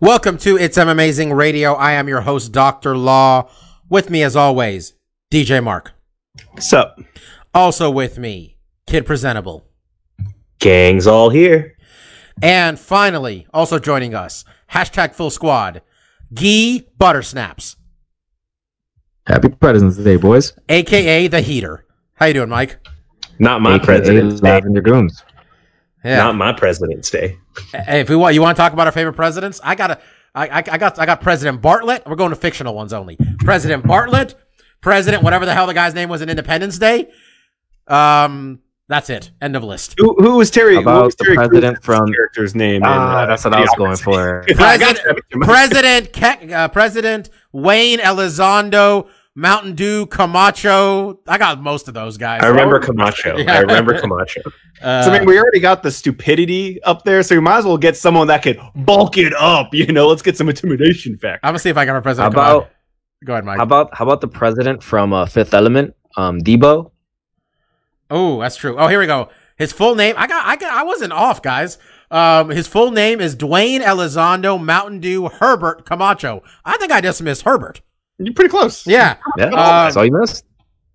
Welcome to It's M Amazing Radio. I am your host, Dr. Law. With me, as always, DJ Mark. What's up? Also with me, Kid Presentable. Gang's all here. And finally, also joining us, hashtag full squad, Gee Buttersnaps, Happy President's Day, boys. aka the Heater. How you doing, Mike? Not my AKA President's Day. Lavender Grooms. Yeah. Not my President's Day. Hey, if we want, you want to talk about our favorite presidents? I got a, I, I, I got, I got President Bartlet. We're going to fictional ones only. President Bartlet, President, whatever the hell the guy's name was in Independence Day. Um, that's it. End of list. Who, who was Terry? About what was the Terry president Crews' from- character's name? Ah, in, uh, that's what I was going for. President. President, Ke- uh, President Wayne Elizondo, Mountain Dew, Camacho. I got most of those guys. I remember Camacho. Yeah. I remember Camacho. Uh, So I mean, we already got the stupidity up there, so we might as well get someone that could bulk it up. You know, let's get some intimidation factor. I'm gonna see if I can remember How President. about Camacho. Go ahead, Mike. how about how about the president from uh, Fifth Element, um, Deebo? Oh, that's true. Oh, here we go. His full name. I got. I got. I wasn't off, guys. Um, his full name is Dwayne Elizondo Mountain Dew Herbert Camacho. I think I just missed Herbert. You're pretty close. Yeah. Yeah, Uh, that's all you missed.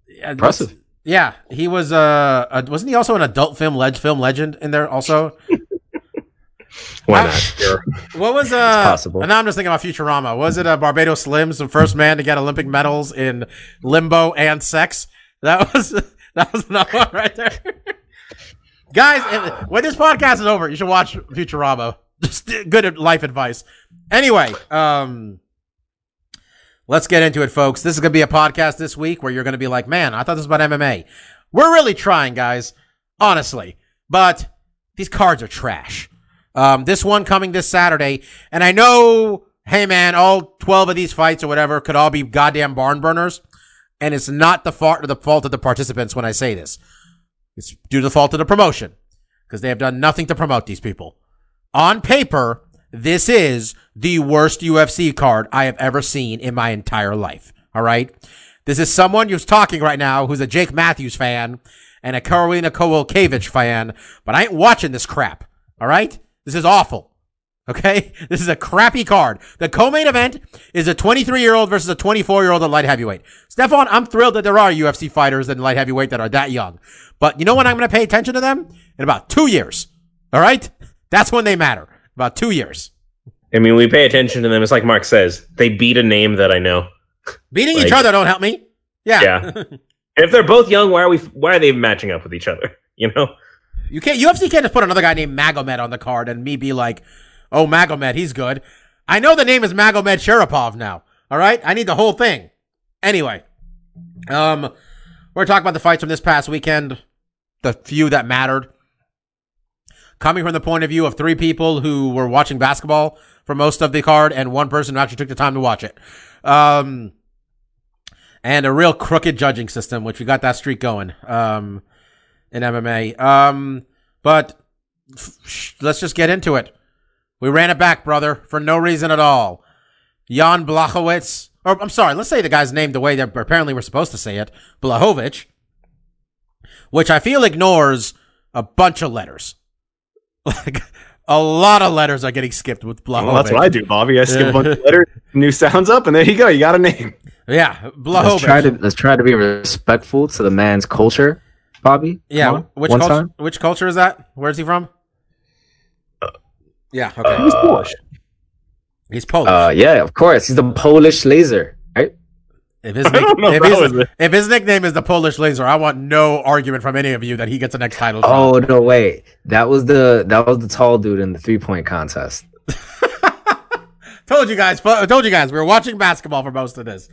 Yeah, Impressive. Yeah, he was. Uh, uh, wasn't he also an adult film leg film legend in there also? Why I- not? Sure. What was uh? possible. And now I'm just thinking about Futurama. Was it uh, Barbados Slims, the first man to get Olympic medals in limbo and sex? That was that was another one right there. Guys, if- when this podcast is over, you should watch Futurama. Just good life advice. Anyway, um, let's get into it, folks. This is gonna be a podcast this week where you're gonna be like, "Man, I thought this was about MMA." We're really trying, guys, honestly, but these cards are trash. Um, this one coming this Saturday, and I know, hey man, all twelve of these fights or whatever could all be goddamn barn burners, and it's not the fault the fault of the participants when I say this. It's due to the fault of the promotion because they have done nothing to promote these people. On paper, this is the worst UFC card I have ever seen in my entire life. All right. This is someone who's talking right now who's a Jake Matthews fan and a Karolina Kowalkiewicz fan, but I ain't watching this crap. All right. This is awful. Okay. This is a crappy card. The co-main event is a 23 year old versus a 24 year old at light heavyweight. Stefan, I'm thrilled that there are UFC fighters in light heavyweight that are that young. But you know when I'm going to pay attention to them? In about two years. All right. That's when they matter. About two years. I mean, we pay attention to them. It's like Mark says. They beat a name that I know. Beating each other don't help me. Yeah. Yeah. And if they're both young, why are we? Why are they matching up with each other? You know. You can't UFC can't just put another guy named Magomed on the card and me be like, "Oh, Magomed, he's good." I know the name is Magomed Sharapov now. All right, I need the whole thing. Anyway, um, we're talking about the fights from this past weekend, the few that mattered. Coming from the point of view of three people who were watching basketball for most of the card, and one person who actually took the time to watch it. Um, and a real crooked judging system, which we got that streak going. Um, in MMA. Um, but f- let's just get into it. We ran it back, brother, for no reason at all. Jan Blachowicz, or I'm sorry, let's say the guy's name the way that apparently we're supposed to say it, Blahovic, which I feel ignores a bunch of letters. Like a lot of letters are getting skipped with Blahovic. Well, that's what I do, Bobby. I skip a bunch of letters, new sounds up, and there you go. You got a name. Yeah, Let's try to let's try to be respectful to the man's culture, Bobby. Yeah, on, which one culture? time. Which culture is that? Where's he from? Yeah, okay. He's Polish. He's Polish. Uh, yeah, of course. He's the Polish laser, right? If his, I if, if his, if his nickname is the Polish Laser, I want no argument from any of you that he gets the next title. shot. Oh no, wait. That was the that was the tall dude in the three point contest. told you guys. I told you guys. We were watching basketball for most of this.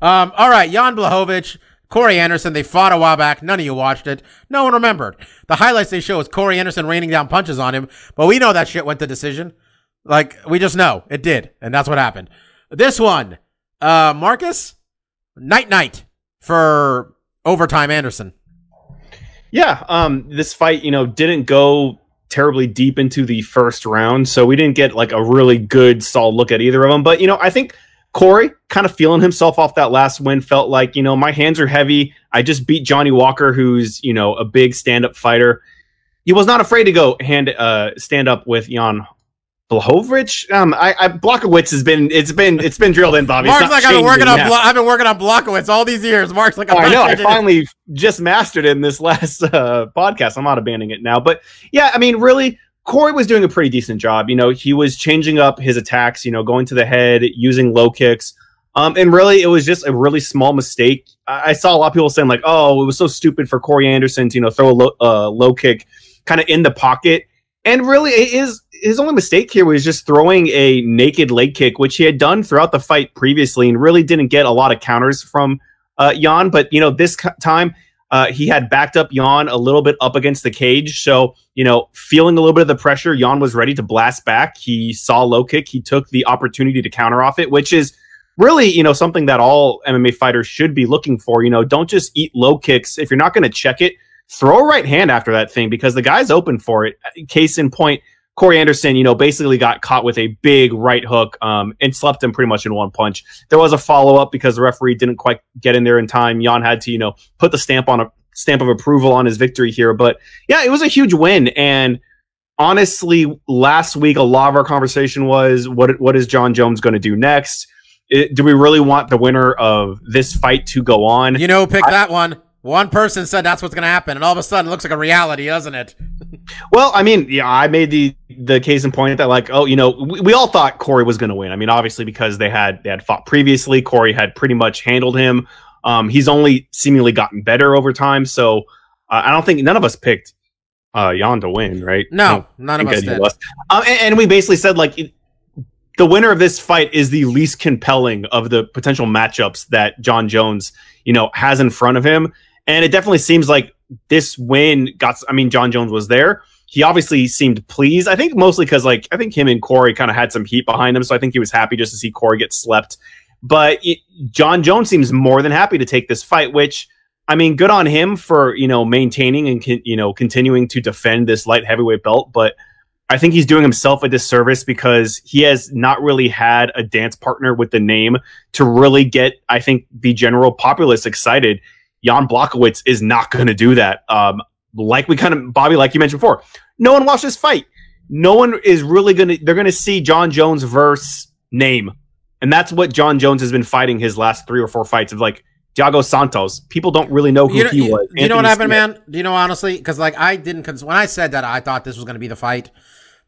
Um, all right, Jan Blahovic, Corey Anderson. They fought a while back. None of you watched it. No one remembered. The highlights they show is Corey Anderson raining down punches on him, but we know that shit went to decision. Like we just know it did, and that's what happened. This one, uh, Marcus, night night for overtime Anderson. Yeah, um, this fight, you know, didn't go terribly deep into the first round, so we didn't get like a really good, solid look at either of them. But you know, I think Corey kind of feeling himself off that last win felt like, you know, my hands are heavy. I just beat Johnny Walker, who's you know a big stand-up fighter. He was not afraid to go hand uh, stand up with Jan Blachowicz. Um, I, I Blockowitz has been it's been it's been drilled in, Bobby. It's Mark's like I've been working on. Blo- I've been working on Blockowitz all these years. Mark's like Oh, I'm know. I changing it. finally just mastered it in this last uh, podcast. I'm not abandoning it now, but yeah, I mean, really, Corey was doing a pretty decent job. You know, he was changing up his attacks. You know, going to the head, using low kicks. Um, and really, it was just a really small mistake. I, I saw a lot of people saying like, "Oh, it was so stupid for Corey Anderson to you know throw a low, uh, low kick kind of in the pocket." And really, it is his only mistake here was just throwing a naked leg kick, which he had done throughout the fight previously, and really didn't get a lot of counters from uh, Jan. But you know, this time uh, he had backed up Jan a little bit up against the cage, so you know, feeling a little bit of the pressure, Jan was ready to blast back. He saw low kick, he took the opportunity to counter off it, which is really you know something that all MMA fighters should be looking for. You know, don't just eat low kicks if you're not going to check it. Throw a right hand after that thing because the guy's open for it. Case in point, Corey Anderson, you know, basically got caught with a big right hook um, and slept him pretty much in one punch. There was a follow up because the referee didn't quite get in there in time. Jan had to, you know, put the stamp on a stamp of approval on his victory here. But yeah, it was a huge win. And honestly, last week a lot of our conversation was what what is Jon Jones going to do next? It, do we really want the winner of this fight to go on? You know, pick picked that one. One person said that's what's going to happen, and all of a sudden it looks like a reality, doesn't it? Well, I mean, yeah, I made the the case in point that like, oh, you know, we, we all thought Corey was going to win. I mean, obviously because they had they had fought previously, Corey had pretty much handled him. Um, he's only seemingly gotten better over time, so uh, I don't think none of us picked uh, Jan to win, right? No, none of us did. Um, and, and we basically said like. it- the winner of this fight is the least compelling of the potential matchups that Jon Jones, you know, has in front of him. And it definitely seems like this win got, I mean, Jon Jones was there. He obviously seemed pleased. I think mostly because, like, I think him and Corey kind of had some heat behind him. So I think he was happy just to see Corey get slept. But it, Jon Jones seems more than happy to take this fight, which, I mean, good on him for, you know, maintaining and, con- you know, continuing to defend this light heavyweight belt. But I think he's doing himself a disservice because he has not really had a dance partner with the name to really get, I think, the general populace excited. Jan Blockowitz is not going to do that. Um, like we kind of, Bobby, like you mentioned before, no one watched this fight. No one is really going to, they're going to see Jon Jones verse name. And that's what Jon Jones has been fighting his last three or four fights of like Thiago Santos. People don't really know who You know, he you- was. you know what happened, Smith. man? Do you know honestly? Because like I didn't cons- when I said that I thought this was going to be the fight.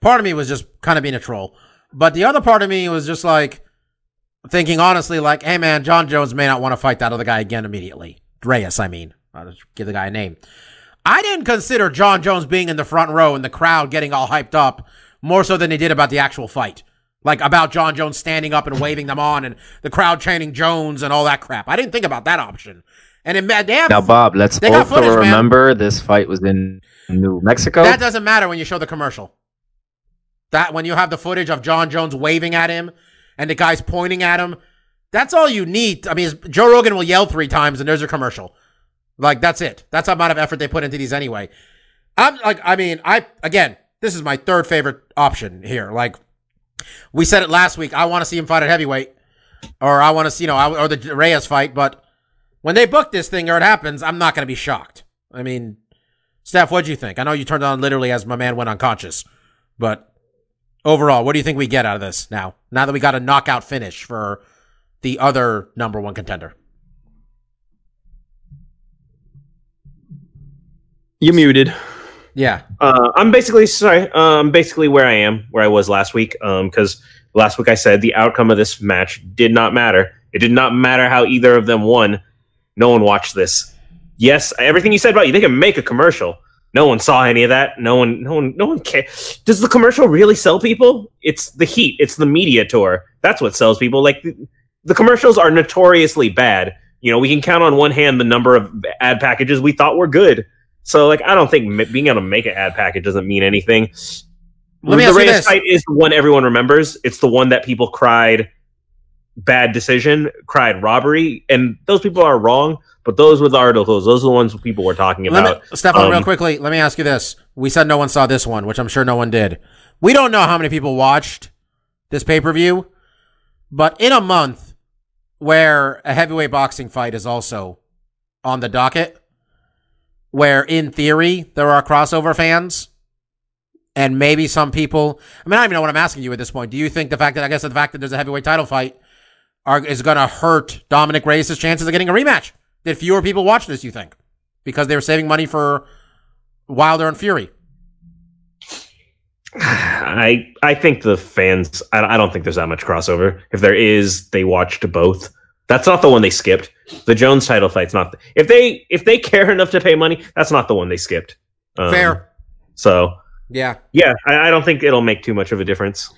Part of me was just kind of being a troll, but the other part of me was just like thinking honestly, like, hey man, Jon Jones may not want to fight that other guy again immediately. Reyes, I mean, I'll give the guy a name. I didn't consider Jon Jones being in the front row and the crowd getting all hyped up more so than they did about the actual fight. Like about Jon Jones standing up and waving them on and the crowd chanting Jones and all that crap. I didn't think about that option. And it, they have, Now, Bob, let's also footage, man. remember this fight was in New Mexico. That doesn't matter when you show the commercial. That when you have the footage of Jon Jones waving at him and the guy's pointing at him, that's all you need. I mean, Joe Rogan will yell three times and there's a commercial. Like that's it. That's the amount of effort they put into these anyway. I'm like, I mean, I again, this is my third favorite option here. Like we said it last week. I want to see him fight at heavyweight, or I want to see, you know, I- or the Reyes fight. But when they book this thing or it happens, I'm not going to be shocked. I mean, Steph, what'd you think? I know you turned on literally as my man went unconscious, but overall, what do you think we get out of this now? Now that we got a knockout finish for the other number one contender. You muted. Yeah. Uh, I'm basically sorry. Um, basically where I am, where I was last week. Um, because last week I said the outcome of this match did not matter. It did not matter how either of them won. No one watched this. Yes, everything you said about you, they can make a commercial. No one saw any of that. No one, no one, no one cares. Does the commercial really sell people? It's the heat. It's the media tour. That's what sells people. Like the, commercials are notoriously bad. You know, we can count on one hand the number of ad packages we thought were good. So, like, I don't think being able to make an ad package doesn't mean anything. Let me the ask you Reyes fight is the one everyone remembers. It's the one that people cried bad decision, cried robbery, and those people are wrong. But those were the articles. Those are the ones people were talking Let about. me, Stefan, real um, quickly, let me ask you this. We said no one saw this one, which I'm sure no one did. We don't know how many people watched this pay per view, but in a month where a heavyweight boxing fight is also on the docket, where in theory there are crossover fans, and maybe some people. I mean, I don't even know what I'm asking you at this point. Do you think the fact that I guess the fact that there's a heavyweight title fight are, is going to hurt Dominick Reyes' chances of getting a rematch? Did fewer people watch this? You think because they were saving money for Wilder and Fury? I I think the fans. I, I don't think there's that much crossover. If there is, they watched both. That's not the one they skipped. The Jones title fight's not. If they if they care enough to pay money, that's not the one they skipped. Um, Fair, So yeah. yeah, I, I don't think it'll make too much of a difference.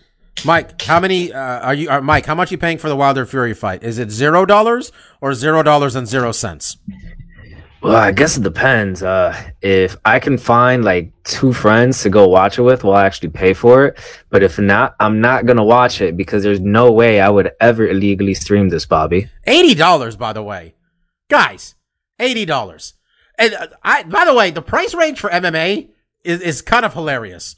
Mike, how many uh, are you? Are, Mike, how much are you paying for the Wilder Fury fight? Is it zero dollars or zero dollars and zero cents? Well, I guess it depends. Uh, if I can find like two friends to go watch it with, we'll actually pay for it. But if not, I'm not gonna watch it because there's no way I would ever illegally stream this, Bobby. Eighty dollars, by the way, guys. Eighty dollars. And uh, I, by the way, the price range for MMA is, is kind of hilarious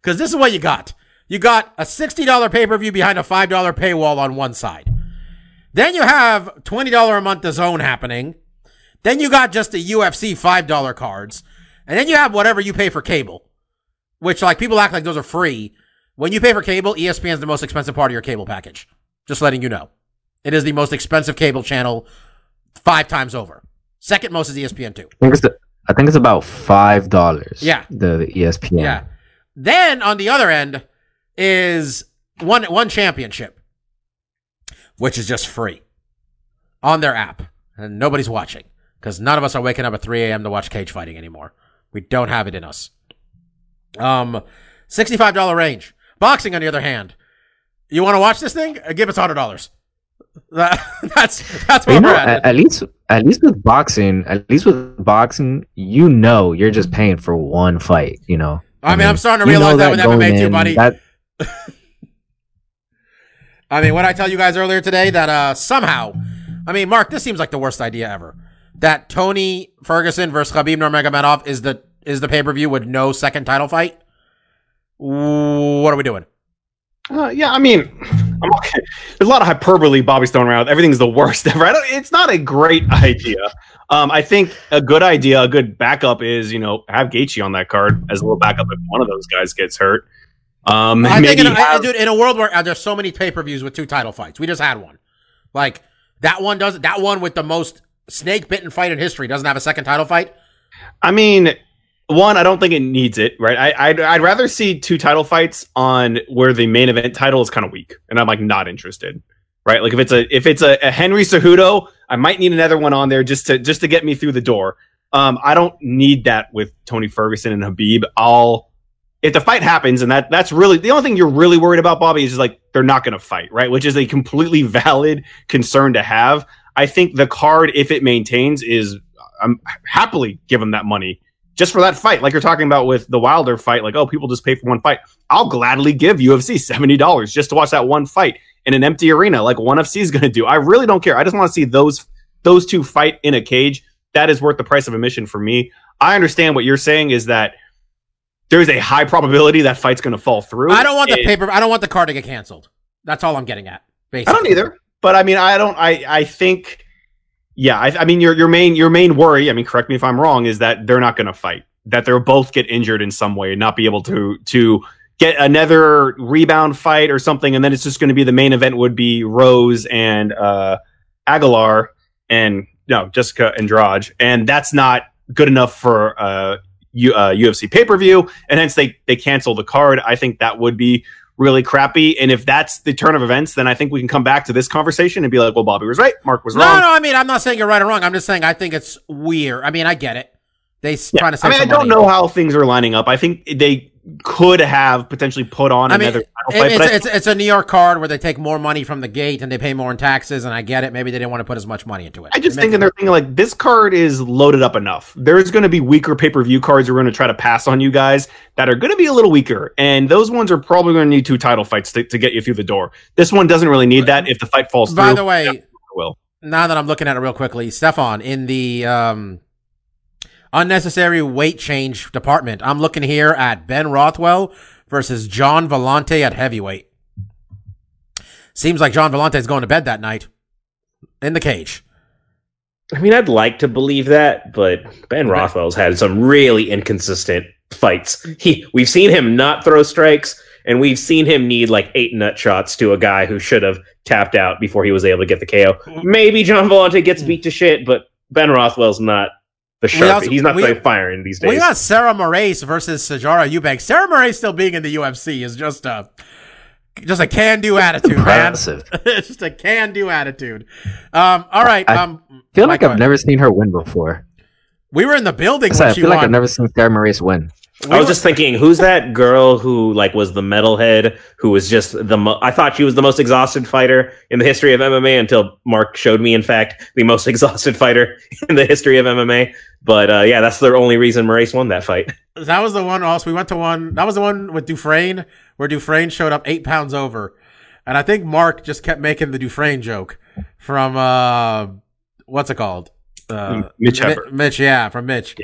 because this is what you got. You got a sixty dollar pay per view behind a five dollar paywall on one side. Then you have twenty dollar a month the zone happening. Then you got just the UFC five dollar cards, and then you have whatever you pay for cable, which like people act like those are free. When you pay for cable, ESPN is the most expensive part of your cable package. Just letting you know, it is the most expensive cable channel five times over. Second most is E ESPN two. I think it's the, I think it's about five dollars. Yeah. the, the ESPN. Yeah. Then on the other end is one one championship, which is just free on their app, and nobody's watching because none of us are waking up at 3 a.m. to watch cage fighting anymore. We don't have it in us. Um, sixty-five dollar range. Boxing, on the other hand, you want to watch this thing? Uh, Give us hundred dollars. That, that's that's where you know, we're at. at, least at least with boxing, at least with boxing, you know you're just paying for one fight. You know. I mean, I'm starting to realize know that with MMA too, buddy. that- I mean, what I tell you guys earlier today that uh somehow, I mean, Mark, this seems like the worst idea ever. That Tony Ferguson versus Khabib Nurmagomedov is the is the pay per view with no second title fight. What are we doing? Uh, yeah, I mean, I'm okay. there's a lot of hyperbole Bobby's throwing around. Everything's the worst ever. I don't, it's not a great idea. Um, I think a good idea, a good backup is, you know, have Gaethje on that card as a little backup if one of those guys gets hurt. Um, I maybe think, in a, have- dude, in a world where uh, there's so many pay per views with two title fights, we just had one. Like that one does that one with the most snake bitten fight in history doesn't have a second title fight. I mean, one, I don't think it needs it, right? I, I'd, I'd rather see two title fights on where the main event title is kind of weak, and I'm like not interested, right? Like if it's a if it's a, a Henry Cejudo, I might need another one on there just to just to get me through the door. Um, I don't need that with Tony Ferguson and Khabib. I'll if the fight happens, and that that's really the only thing you're really worried about, Bobby, is just like they're not going to fight, right? Which is a completely valid concern to have. I think the card, if it maintains, is I'm happily give them that money just for that fight. Like you're talking about with the Wilder fight, like, oh, people just pay for one fight. I'll gladly give UFC $70 just to watch that one fight in an empty arena, like ONE FC is going to do. I really don't care. I just want to see those those two fight in a cage. That is worth the price of admission for me. I understand what you're saying is that there's a high probability that fight's going to fall through. I don't want the paper. I don't want the card to get canceled. That's all I'm getting at. I don't either. But I mean, I don't. I I think, yeah. I, I mean, your your main your main worry. I mean, correct me if I'm wrong. Is that they're not going to fight. That they'll both get injured in some way and not be able to to get another rebound fight or something, and then it's just going to be the main event would be Rose and uh, Aguilar and no Jessica Andrade, and that's not good enough for uh, U, uh, UFC pay per view, and hence they they cancel the card. I think that would be really crappy. And if that's the turn of events, then I think we can come back to this conversation and be like, well, Bobby was right, Mark was right. No, wrong. no. I mean, I'm not saying you're right or wrong. I'm just saying I think it's weird. I mean, I get it. They Yeah. trying to I mean, I don't know how things are lining up. I think they could have potentially put on I mean, another it- title fight. it's, but it's, it's a New York card where they take more money from the gate and they pay more in taxes, and I get it. Maybe they didn't want to put as much money into it. I just It think they're thinking like this card is loaded up enough. There's going to be weaker pay per view cards we're going to try to pass on you guys that are going to be a little weaker, and those ones are probably going to need two title fights to, to get you through the door. This one doesn't really need that. If the fight falls By through, the way, will. now that I'm looking at it real quickly, Stefan, in the um, unnecessary weight change department, I'm looking here at Ben Rothwell versus John Vellante at heavyweight. Seems like John Vellante is going to bed that night in the cage. I mean, I'd like to believe that, but Ben Rothwell's had some really inconsistent fights. He, we've seen him not throw strikes, and we've seen him need like eight nut shots to a guy who should have tapped out before he was able to get the KO. Maybe John Volante gets beat to shit, but Ben Rothwell's not the sharp. also- He's not we- like firing these days. We got Sarah Moraes versus Sijara Eubank. Sarah Moraes still being in the UFC is just a just a can do attitude, man. It's just a can do attitude. Um, all right. I um, feel like I've ahead. never seen her win before. We were in the building I, when I she feel like won. I've never seen Sarah Maurice win. I was just thinking, who's that girl who like was the metalhead who was just the mo- I thought she was the most exhausted fighter in the history of MMA until Mark showed me, in fact, the most exhausted fighter in the history of MMA. But uh, yeah, that's the only reason Maurice won that fight. That was the one. Also, we went to one. That was the one with Dufresne, where Dufresne showed up eight pounds over, and I think Mark just kept making the Dufresne joke from uh, what's it called? Uh, Mitch Mi- Mitch, yeah, from Mitch.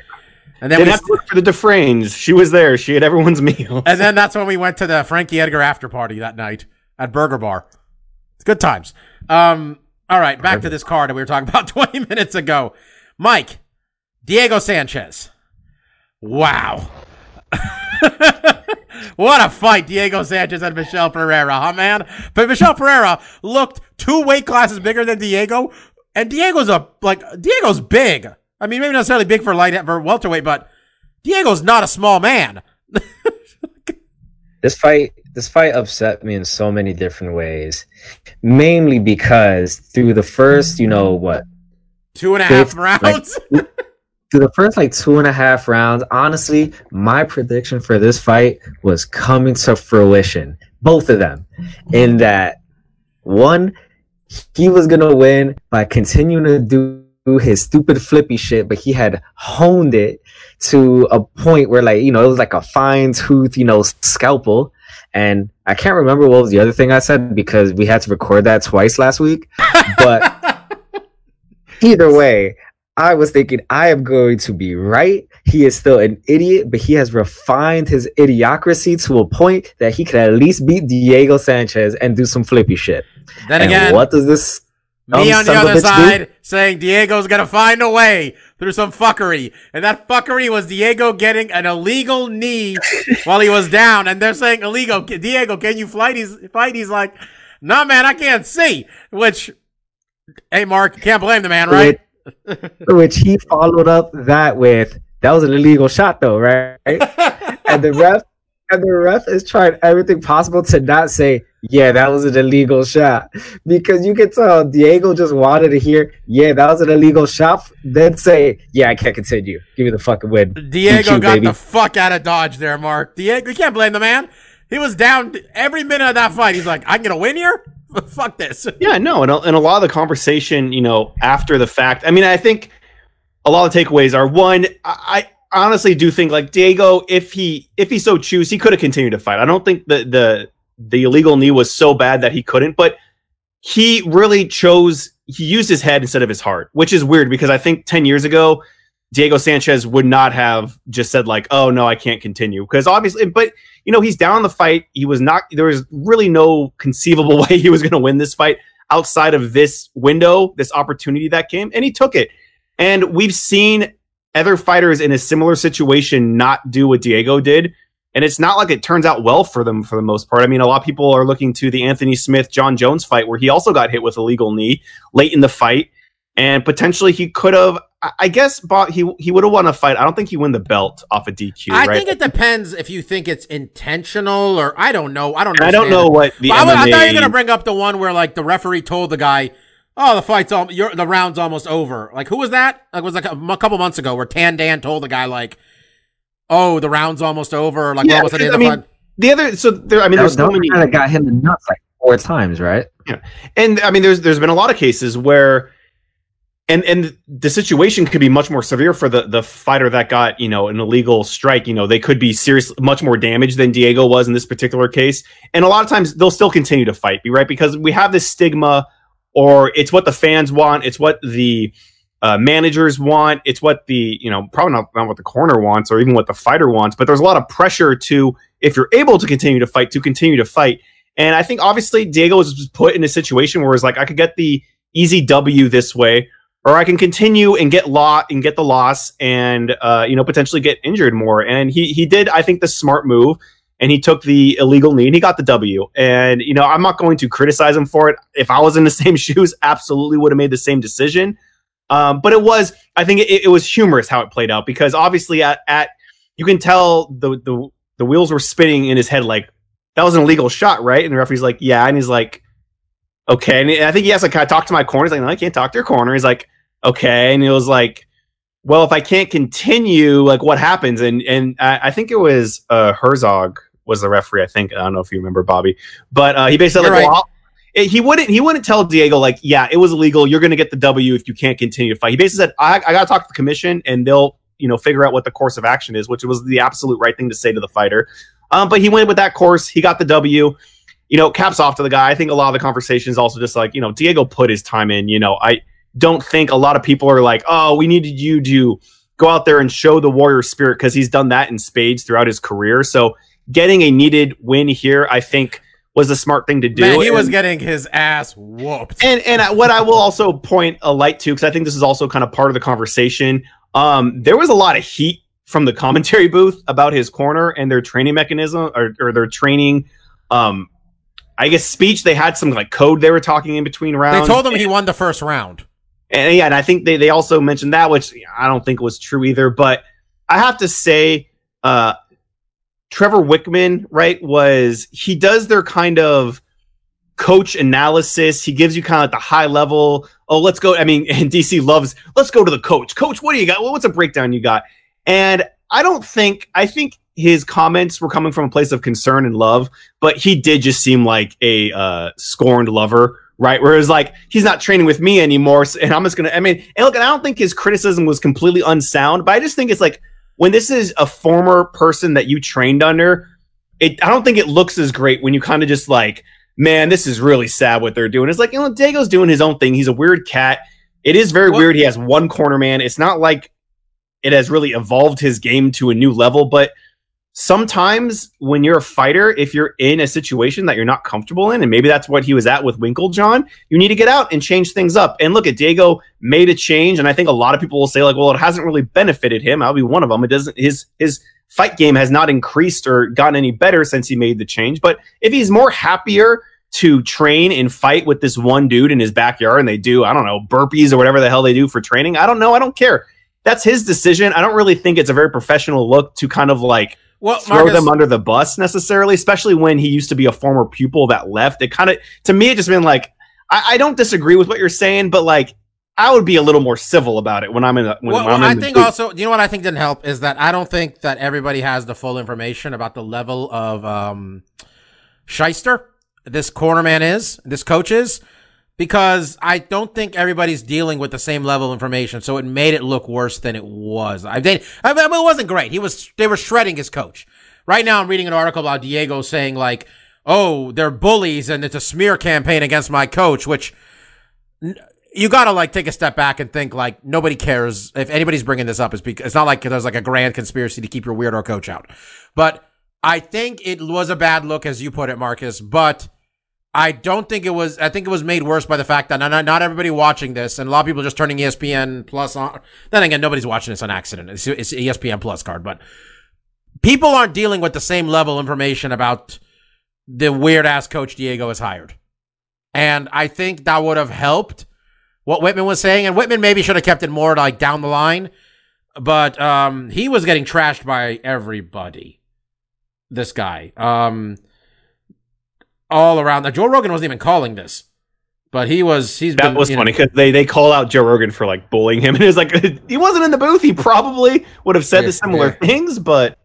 And then we, to look for the Dufresnes. She was there. She had everyone's meal. and then that's when we went to the Frankie Edgar after party that night at Burger Bar. It's good times. Um, all right, back to this card that we were talking about 20 minutes ago. Mike, Diego Sanchez. Wow. what a fight, Diego Sanchez and Michel Pereira, huh, man? But Michel Pereira looked two weight classes bigger than Diego, and Diego's a like Diego's big. I mean, maybe not necessarily big for light for welterweight, but Diego's not a small man. This fight, this fight upset me in so many different ways. Mainly because through the first, you know, what Two and a half Fifth, rounds. through the first like two and a half rounds, honestly, my prediction for this fight was coming to fruition. Both of them. In that one, he was gonna win by continuing to do his stupid flippy shit, but he had honed it to a point where like, you know, it was like a fine tooth, you know, scalpel. And I can't remember what was the other thing I said because we had to record that twice last week. But either way, I was thinking I am going to be right. He is still an idiot, but he has refined his idiocracy to a point that he can at least beat Diego Sanchez and do some flippy shit. then and again, what does this me on the son of other bitch do? side saying Diego's gonna find a way through some fuckery, and that fuckery was Diego getting an illegal knee while he was down, and they're saying illegal. Diego, can you fight? He's fight. He's like, nah, man, I can't see. Which, hey, Mark, can't blame the man, right? Which he followed up that with that was an illegal shot though, right? and the ref and the ref is trying everything possible to not say, yeah, that was an illegal shot. Because you can tell Diego just wanted to hear, yeah, that was an illegal shot, then say, Yeah, I can't continue. Give me the fucking win. Diego DQ, got baby. the fuck out of Dodge there, Mark. Diego, you can't blame the man. He was down every minute of that fight. He's like, I'm gonna win here. fuck this. Yeah, no, and a, and a lot of the conversation, you know, after the fact. I mean, I think a lot of takeaways are one. I, I honestly do think like Diego, if he if he so choose, he could have continued to fight. I don't think the the the illegal knee was so bad that he couldn't, but he really chose he used his head instead of his heart, which is weird because I think ten years ago. Diego Sanchez would not have just said like, "Oh no, I can't continue," because obviously, but you know, he's down the fight. He was not. There was really no conceivable way he was going to win this fight outside of this window, this opportunity that came, and he took it. And we've seen other fighters in a similar situation not do what Diego did. And it's not like it turns out well for them for the most part. I mean, a lot of people are looking to the Anthony Smith Jon Jones fight where he also got hit with a legal knee late in the fight. And potentially he could have, I- I guess, bought, he he would have won a fight. I don't think he won the belt off a DQ, I right? think it depends if you think it's intentional or I don't know. I don't know. I don't know what the But I, I thought you MMA were gonna bring up the one where like the referee told the guy, "Oh, the fight's all, you're, the round's almost over." Like who was that? Like it was like a couple months ago where Tan Dan told the guy like, oh, the round's almost over, like Yeah, we're almost at the end I of mean, the fight. The other, so there, I mean, That there's was so many. guy that got him in the nuts like four times, right? Yeah, and I mean, there's there's been a lot of cases where, and and the situation could be much more severe for the the fighter that got you know an illegal strike. You know, they could be serious, much more damaged than Diego was in this particular case. And a lot of times they'll still continue to fight, right because we have this stigma, or it's what the fans want, it's what the uh, managers want, it's what the you know probably not, not what the corner wants or even what the fighter wants. But there's a lot of pressure to if you're able to continue to fight to continue to fight. And I think obviously Diego was put in a situation where it's like I could get the easy W this way, or I can continue and get law and get the loss and uh, you know potentially get injured more. And he he did I think the smart move, and he took the illegal knee and he got the W. And you know I'm not going to criticize him for it. If I was in the same shoes, absolutely would have made the same decision. Um, but it was I think it, it was humorous how it played out because obviously at at you can tell the the the wheels were spinning in his head like that was an illegal shot, right? And the referee's like, yeah. And he's like, okay. And I think he has to kind of talk to my corner. He's like, no, I can't talk to your corner. He's like, okay. And it was like, well, if I can't continue, like what happens? And and I, I think it was uh, Herzog was the referee. I think I don't know if you remember Bobby, but uh, he basically You're like, right. well, it- he wouldn't he wouldn't tell Diego like, yeah, it was illegal. You're going to get the W if you can't continue to fight. He basically said, I, I got to talk to the commission and they'll you know figure out what the course of action is, which was the absolute right thing to say to the fighter. Um, but he went with that course. He got the W. You know, caps off to the guy. I think a lot of the conversation is also just like, you know, Diego put his time in. You know, I don't think a lot of people are like, oh, we needed you to go out there and show the warrior spirit because he's done that in spades throughout his career. So getting a needed win here, I think, was the smart thing to do. Man, he And- was getting his ass whooped. and and what I will also point a light to because I think this is also kind of part of the conversation. Um, there was a lot of heat from the commentary booth about his corner and their training mechanism or, or their training. Um, I guess speech. They had some like code they were talking in between rounds. They told him he won the first round. And yeah, and I think they, they also mentioned that, which I don't think was true either. But I have to say, uh, Trevor Wittman, right, was he does their kind of coach analysis. He gives you kind of like the high level. Oh, let's go. I mean, and DC loves, let's go to the coach. Coach, what do you got? What's a breakdown you got? And I don't think, I think his comments were coming from a place of concern and love, but he did just seem like a uh, scorned lover right? Whereas like he's not training with me anymore, so- and I'm just gonna. I mean, and look, and I don't think his criticism was completely unsound, but I just think it's like when this is a former person that you trained under, it. I don't think it looks as great when you kind of just like, man, this is really sad what they're doing. It's like you know, Diego's doing his own thing. He's a weird cat. It is very weird. He has one corner man. It's not like it has really evolved his game to a new level, but sometimes when you're a fighter, if you're in a situation that you're not comfortable in, and maybe that's what he was at with Winkeljohn, you need to get out and change things up. And look at Diego made a change, and I think a lot of people will say like, well, it hasn't really benefited him. I'll be one of them. It doesn't his his fight game has not increased or gotten any better since he made the change. But if he's more happier to train and fight with this one dude in his backyard and they do, I don't know, burpees or whatever the hell they do for training, I don't know. I don't care. That's his decision. I don't really think it's a very professional look to kind of like Well, throw Marcus, them under the bus necessarily, especially when he used to be a former pupil that left. It kind of, to me, it just been like, I, I don't disagree with what you're saying, but like, I would be a little more civil about it when I'm in. The, when, well, when I'm I in the think booth. also, you know what I think didn't help is that I don't think that everybody has the full information about the level of um, shyster this cornerman is, this coach is, because I don't think everybody's dealing with the same level of information. So it made it look worse than it was. I did. I mean, it wasn't great. He was. They were shredding his coach. Right now, I'm reading an article about Diego saying like, "Oh, they're bullies and it's a smear campaign against my coach," which you gotta like take a step back and think like nobody cares if anybody's bringing this up is because it's not like there's like a grand conspiracy to keep your weirdo coach out. But I think it was a bad look as you put it, Marcus. But I don't think it was. I think it was made worse by the fact that not, not everybody watching this and a lot of people just turning ESPN Plus on. Then again, nobody's watching this on accident. It's, it's ESPN Plus card, but people aren't dealing with the same level of information about the weird ass coach Diego has hired. And I think that would have helped what Wittman was saying. And Wittman maybe should have kept it more like down the line. But um, he was getting trashed by everybody. This guy. Um, all around. Now, Joe Rogan wasn't even calling this. But he was. He's that been, was funny because they they call out Joe Rogan for like bullying him, and it's like he wasn't in the booth. He probably would have said Yeah, the similar yeah. things, but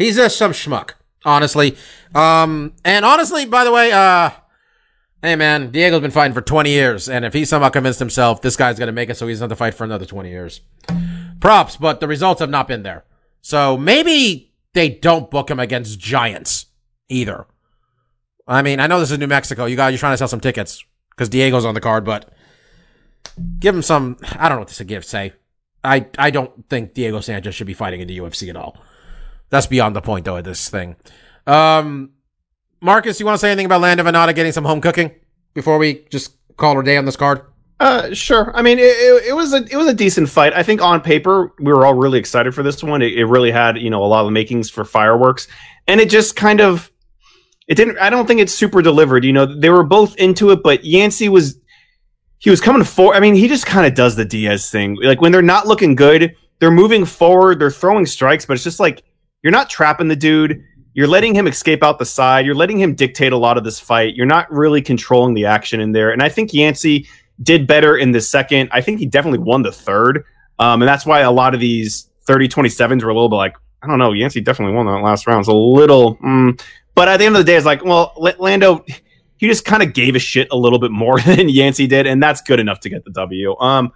He's just some schmuck, honestly. Um, and honestly, by the way, uh, hey man, Diego's been fighting for 20 years, and if he somehow convinced himself this guy's gonna make it so he doesn't have to fight for another 20 years, props, but the results have not been there. So maybe they don't book him against giants either. I mean, I know this is New Mexico. You guys, you're trying to sell some tickets because Diego's on the card, but give him some. I don't know what to give. Say, I I don't think Diego Sanchez should be fighting in the UFC at all. That's beyond the point, though, of this thing. Um, Marcus, you want to say anything about Lando Vannata getting some home cooking before we just call her day on this card? Uh, sure. I mean, it, it, it was a it was a decent fight. I think on paper we were all really excited for this one. It, it really had you know a lot of makings for fireworks, and it just kind of it didn't. I don't think it's super delivered. You know, they were both into it, but Yancy was he was coming for. I mean, he just kind of does the Diaz thing. Like when they're not looking good, they're moving forward, they're throwing strikes, but it's just like you're not trapping the dude. You're letting him escape out the side. You're letting him dictate a lot of this fight. You're not really controlling the action in there. And I think Yancy did better in the second. I think he definitely won the third. Um, and that's why a lot of these 30 27s were a little bit like, I don't know, Yancy definitely won that last round. It's a little, mm. But at the end of the day, it's like, well, Lando, he just kind of gave a shit a little bit more than Yancy did, and that's good enough to get the W. Um,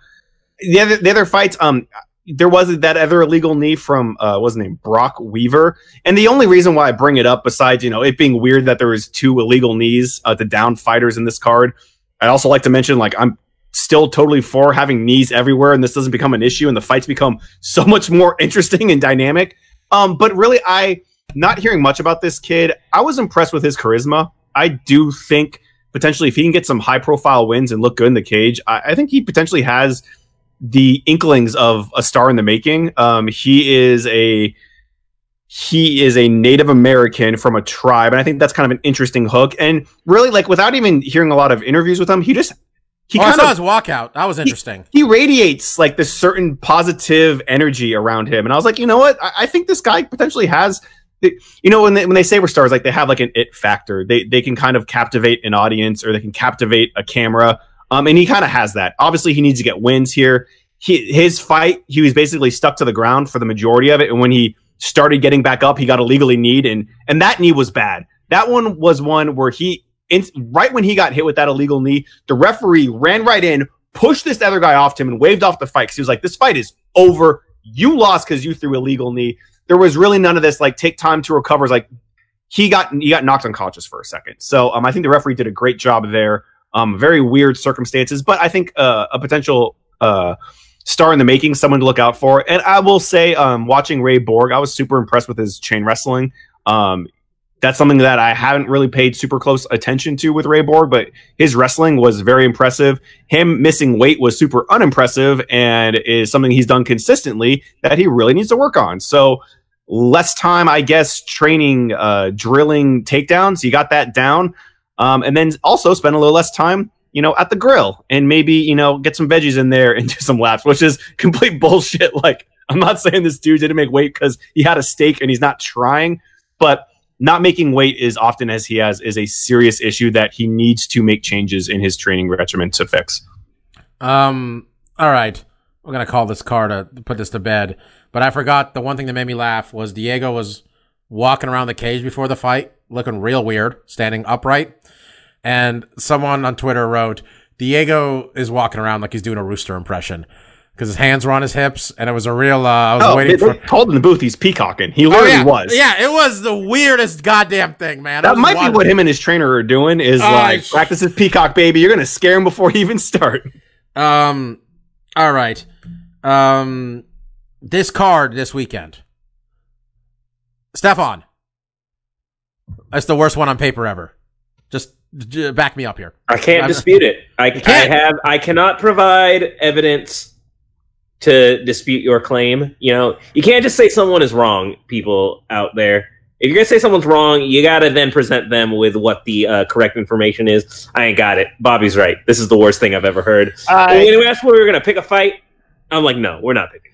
the other, the other fights, um, there was that other illegal knee from uh what's his name Brok Weaver, and the only reason why I bring it up, besides you know it being weird that there was two illegal knees uh, to down fighters in this card, I'd also like to mention like I'm still totally for having knees everywhere, and this doesn't become an issue, and the fights become so much more interesting and dynamic. Um, but really, I not hearing much about this kid. I was impressed with his charisma. I do think potentially if he can get some high profile wins and look good in the cage, I, I think he potentially has the inklings of a star in the making. Um, he is a he is a Native American from a tribe, and I think that's kind of an interesting hook. And really, like without even hearing a lot of interviews with him, he just he oh, kind I saw of his walkout. That was interesting. he radiates like this certain positive energy around him, and I was like, you know what? I, I think this guy potentially has. You know, when they, when they say we're stars, like they have like an it factor. They they can kind of captivate an audience, or they can captivate a camera. Um, and he kind of has that. Obviously, he needs to get wins here. He, his fight, he was basically stuck to the ground for the majority of it, and when he started getting back up, he got illegally kneed, and and that knee was bad. That one was one where he, in, right when he got hit with that illegal knee, the referee ran right in, pushed this other guy off to him, and waved off the fight because he was like, "This fight is over. You lost because you threw illegal knee." There was really none of this like take time to recover. Like he got he got knocked unconscious for a second. So um, I think the referee did a great job there. Um, very weird circumstances, but I think uh, a potential uh, star in the making, someone to look out for. And I will say, um, watching Ray Borg, I was super impressed with his chain wrestling. Um, that's something that I haven't really paid super close attention to with Ray Borg, but his wrestling was very impressive. Him missing weight was super unimpressive and is something he's done consistently that he really needs to work on. So less time, I guess, training, uh, drilling takedowns. You got that down. Um, and then also spend a little less time, you know, at the grill and maybe, you know, get some veggies in there and do some laps, which is complete bullshit. Like, I'm not saying this dude didn't make weight because he had a steak and he's not trying, but not making weight as often as he has is a serious issue that he needs to make changes in his training regimen to fix. Um, all right. We're to call this car to put this to bed. But I forgot the one thing that made me laugh was Diego was walking around the cage before the fight, looking real weird, standing upright. And someone on Twitter wrote, Diego is walking around like he's doing a rooster impression because his hands were on his hips. And it was a real, uh, I was Oh, waiting they, for. they told in the booth he's peacocking. He Oh, literally yeah. was. Yeah, it was the weirdest goddamn thing, man. That might watching- be what him and his trainer are doing is Oh, like sh- practice his peacock baby. You're gonna scare him before he even start. Um, all right. Um, this card this weekend. Stefan. That's the worst one on paper ever. Just j- back me up here. I can't I'm- dispute it. I, I can't. have I cannot provide evidence to dispute your claim. You know, you can't just say someone is wrong, people out there. If you're gonna say someone's wrong, you gotta then present them with what the uh, correct information is. I ain't got it. Bobby's right. This is the worst thing I've ever heard. I- when we asked when we were gonna pick a fight, I'm like, no, we're not picking.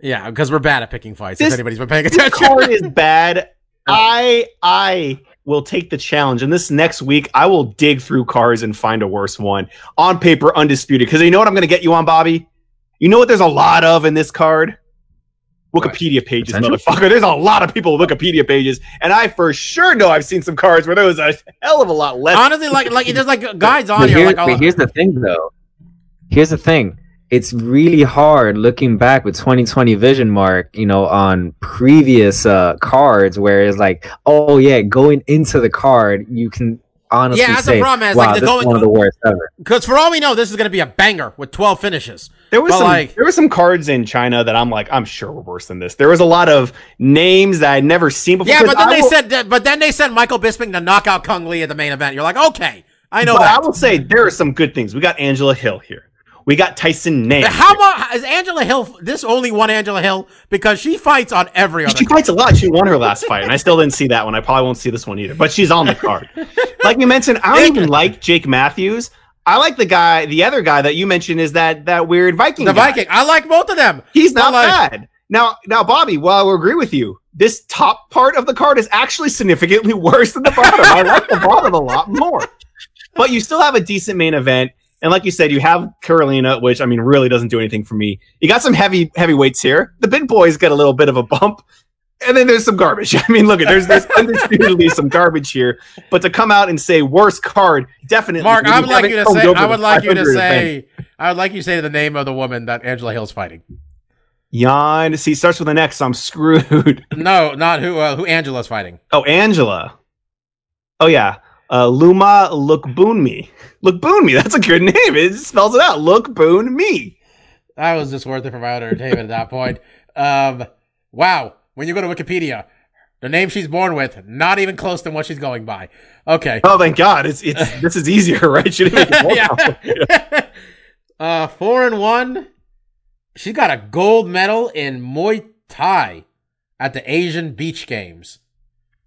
Yeah, because we're bad at picking fights. if anybody's been paying This attention. card is bad. I I will take the challenge, and this next week I will dig through cards and find a worse one on paper, undisputed. Because you know what I'm going to get you on, Bobby. You know what? There's a lot of in this card. Wikipedia pages, Potential? motherfucker. There's a lot of people with Wikipedia pages, and I for sure know I've seen some cards where there was a hell of a lot less. Honestly, like like there's like guides on But, here. here- like but here's the thing, though. Here's the thing. It's really hard looking back with 2020 vision mark, you know, on previous uh, cards where it's like, oh yeah, going into the card, you can honestly Yeah, that's the say, problem, is, wow, like, the this going- is one of the worst ever. because for all we know, this is gonna be a banger with 12 finishes. There was But, some like- there were some cards in China that I'm like, I'm sure were worse than this. There was a lot of names that I'd never seen before. Yeah, 'cause but then I they will- said, but then they sent Michael Bisping to knock out Cung Le at the main event. You're like, okay, I know but I will say there are some good things. We got Angela Hill here. We got Tyson Nam. How much is Angela Hill? This only one Angela Hill because she fights on every other. She fights a lot. She won her last fight, and I still didn't see that one. I probably won't see this one either. But she's on the card. like you mentioned, I don't even like Jake Matthews. I like the guy, the other guy that you mentioned is that that weird Viking. the guy. Viking. I like both of them. He's not like- bad. Now, now, Bobby. While I agree with you, this top part of the card is actually significantly worse than the bottom. I like the bottom a lot more. But you still have a decent main event. And like you said, you have Karolina, which I mean really doesn't do anything for me. You got some heavy heavyweights here. The big boys get a little bit of a bump. And then there's some garbage. I mean, look at there's there's undisputedly some garbage here. But to come out and say worst card, definitely. Mark, I would like you to say. I would like you to say. I would like you to say the name of the woman that Angela Hill's fighting. Jan. See, starts with an X. So I'm screwed. No, not who. Uh, who Angela's fighting. Oh, Angela. Oh yeah. Uh, Loma Lookboonmee. Lookboonmee. That's a good name. It spells it out. Lookboonmee. That was just worth it for my own entertainment at that point. Um, wow. When you go to Wikipedia, the name she's born with, not even close to what she's going by. Okay. Oh, thank God. It's it's this is easier, right? Should make it yeah. uh, four and one. She got a gold medal in Muay Thai at the Asian Beach Games.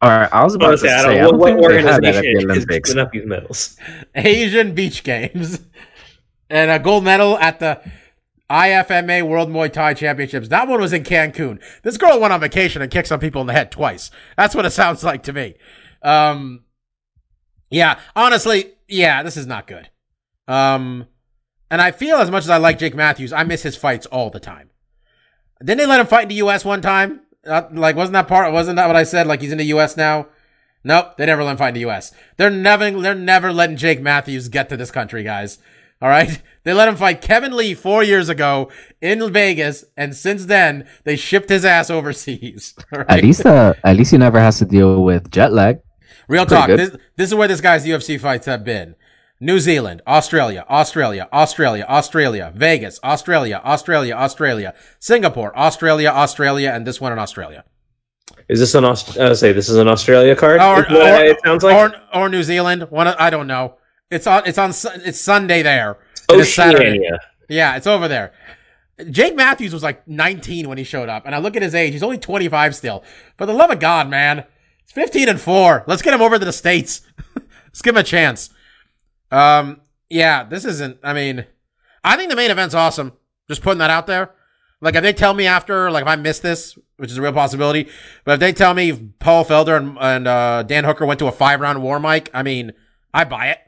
All right, I was about Honestly, to I say, don't I don't what think they had that at organization is Olympics. picking up these medals. Asian Beach Games. and a gold medal at the IFMA World Muay Thai Championships. That one was in Cancun. This girl went on vacation and kicked some people in the head twice. That's what it sounds like to me. Um, yeah, honestly, yeah, this is not good. Um, and I feel as much as I like Jake Matthews, I miss his fights all the time. Didn't they let him fight in the U.S. one time? Uh, like, wasn't that part? Wasn't that what I said? Like, he's in the U.S. now. Nope, they never let him fight in the U.S. They're never, they're never letting Jake Matthews get to this country, guys. All right, they let him fight Kevin Lee four years ago in Vegas, and since then they shipped his ass overseas. Right? At least, uh, at least he never has to deal with jet lag. Real Pretty talk. good. This, this is where this guy's UFC fights have been. New Zealand, Australia, Australia, Australia, Australia, Vegas, Australia, Australia, Australia, Singapore, Australia, Australia, and this one in Australia. Is this an Aust- uh, say this is an Australia card? Or, or- it sounds like or, or New Zealand. One, I don't know. It's on. It's on. It's Sunday there. it's Saturday. Yeah, it's over there. Jake Matthews was like 19 when he showed up, and I look at his age; he's only 25 still. For the love of God, man, it's 15 and four. Let's get him over to the states. Let's give him a chance. Um, yeah, this isn't. I mean, I think the main event's awesome. Just putting that out there. Like if they tell me after, like if I miss this, which is a real possibility, but if they tell me Paul Felder and, and uh, Dan Hooker went to a five round war, Mike, I mean, I buy it.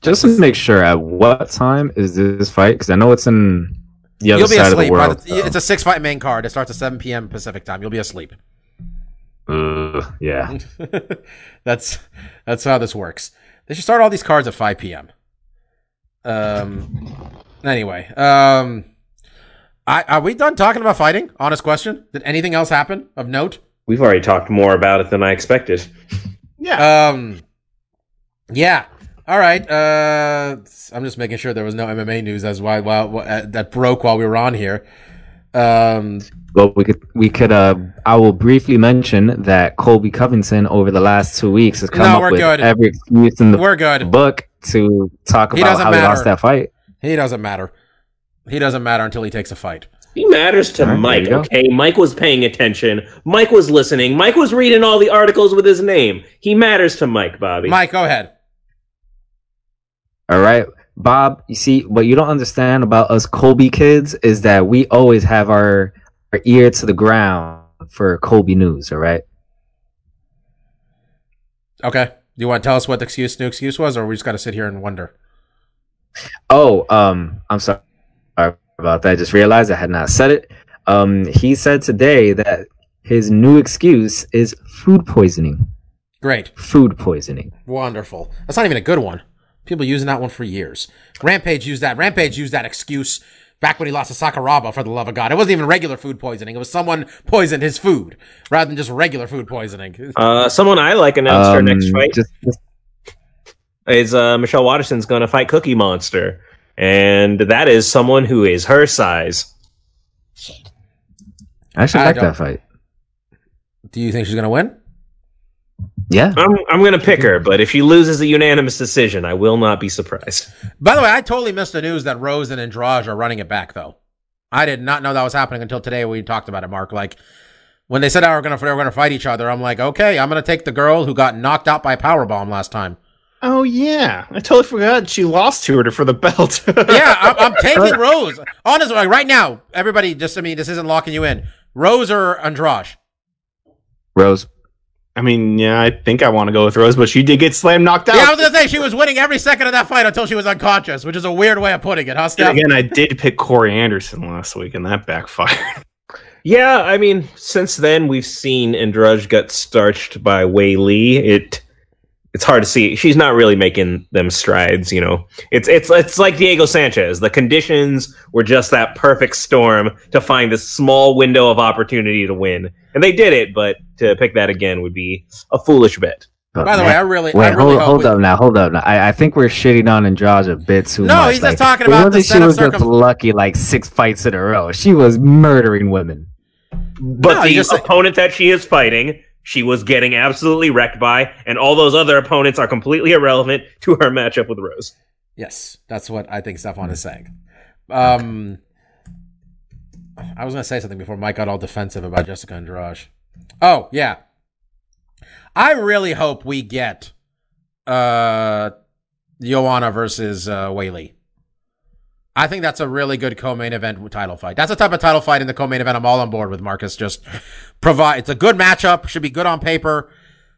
Just to make sure, at what time is this fight? Because I know it's in the other You'll be side of asleep. the world. the, it's a six fight main card. It starts at 7 p.m. Pacific time. You'll be asleep. so, Ugh, yeah. that's that's how this works. They should start all these cards at 5 p.m. Um. Anyway, um, I are we done talking about fighting? Honest question. Did anything else happen of note? We've already talked more about it than I expected. Yeah. Um. Yeah. All right. Uh, I'm just making sure there was no MMA news as why while uh, that broke while we were on here. Um. Well, we could, we could, uh, I will briefly mention that Colby Covington over the last two weeks has come No, up we're with good. every excuse in the We're good. book to talk He about doesn't how he lost that fight. He doesn't matter. He doesn't matter until he takes a fight. He matters to All right, there Mike, you okay? Mike was paying attention. Mike was listening. Mike was reading all the articles with his name. He matters to Mike, Bobby. Mike, go ahead. All right. Bob, you see, what you don't understand about us Colby kids is that we always have our, our ear to the ground for Colby news, all right? Okay. Do you want to tell us what the excuse, new excuse was, or we just got to sit here and wonder? Oh, um, I'm sorry about that. I just realized I had not said it. Um, he said today that his new excuse is food poisoning. Great. Food poisoning. Wonderful. That's not even a good one. People using that one for years. Rampage used that. Rampage used that excuse back when he lost to Sakuraba for the love of God. It wasn't even regular food poisoning. It was someone poisoned his food rather than just regular food poisoning. Uh, someone I like announced her Um, next fight just- just- is uh, Michelle Waterson's going to fight Cookie Monster, and that is someone who is her size. I should I like don't- that fight. Do you think she's going to win? Yeah. I'm I'm going to pick her, but if she loses a unanimous decision, I will not be surprised. By the way, I totally missed the news that Rose and Andrade are running it back, though. I did not know that was happening until today. We talked about it, Mark. Like when they said they were going to they were going to fight each other, I'm like, okay, I'm going to take the girl who got knocked out by a power bomb last time. Oh yeah, I totally forgot she lost to her for the belt. yeah, I'm, I'm taking Rose. Honestly, like right now, everybody. Just I mean, this isn't locking you in. Rose or Andrade? Rose. I mean, yeah, I think I want to go with Rose, but she did get slam knocked out. Yeah, I was gonna say she was winning every second of that fight until she was unconscious, which is a weird way of putting it, huh, Steph? again, I did pick Corey Anderson last week, and that backfired. Yeah, I mean, since then we've seen Andrade get starched by Weili. It it's hard to see. She's not really making them strides, you know. It's it's it's like Diego Sanchez. The conditions were just that perfect storm to find this small window of opportunity to win, and they did it. But to pick that again would be a foolish bet. But By the man- way, I really, I Wait, really hold, hope hold we- up now, hold up now. I, I think we're shitting on Andrade a bit too No, much. he's just Like, talking about wasn't the she set of was just lucky like six fights in a row. She was murdering women. But No, the you just- opponent that she is fighting, she was getting absolutely wrecked by, and all those other opponents are completely irrelevant to her matchup with Rose. Yes, that's what I think Stefan is saying. Um, I was going to say something before Mike got all defensive about Jessica Andrade. Oh, yeah. I really hope we get uh, Joanna versus uh, Weili. I think that's a really good co-main event title fight. That's the type of title fight in the co-main event I'm all on board with, Marcus. Just provide. It's a good matchup. Should be good on paper.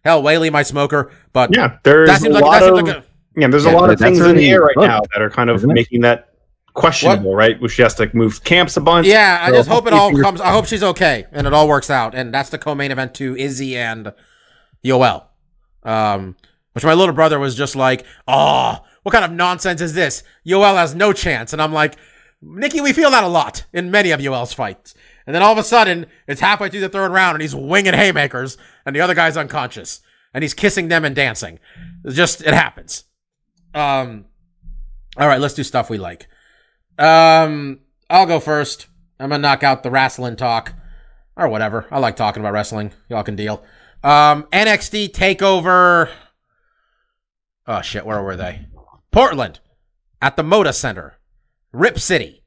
Hell, Weili my smoker, but yeah, there's that seems a like lot that of like a, yeah, there's Yeah, a lot of things in the air right booked, now that are kind of isn't it? making that questionable, right? Where she has to move camps a bunch. Yeah, I So just hope it all hopefully- comes. I hope she's okay and it all works out. And that's the co-main event to Izzy and Yoel. Um, which my little brother was just like, "Oh, what kind of nonsense is this? Yoel has no chance." And I'm like, "Nikki, we feel that a lot in many of Yoel's fights." And then all of a sudden, it's halfway through the third round, and he's winging haymakers, and the other guy's unconscious, and he's kissing them and dancing. It's just it happens. Um, all right, let's do stuff we like. Um, I'll go first. I'm gonna knock out the wrestling talk or whatever. I like talking about wrestling. Y'all can deal. Um, NXT Takeover. Oh shit, where were they? Portland at the Moda Center, Rip City,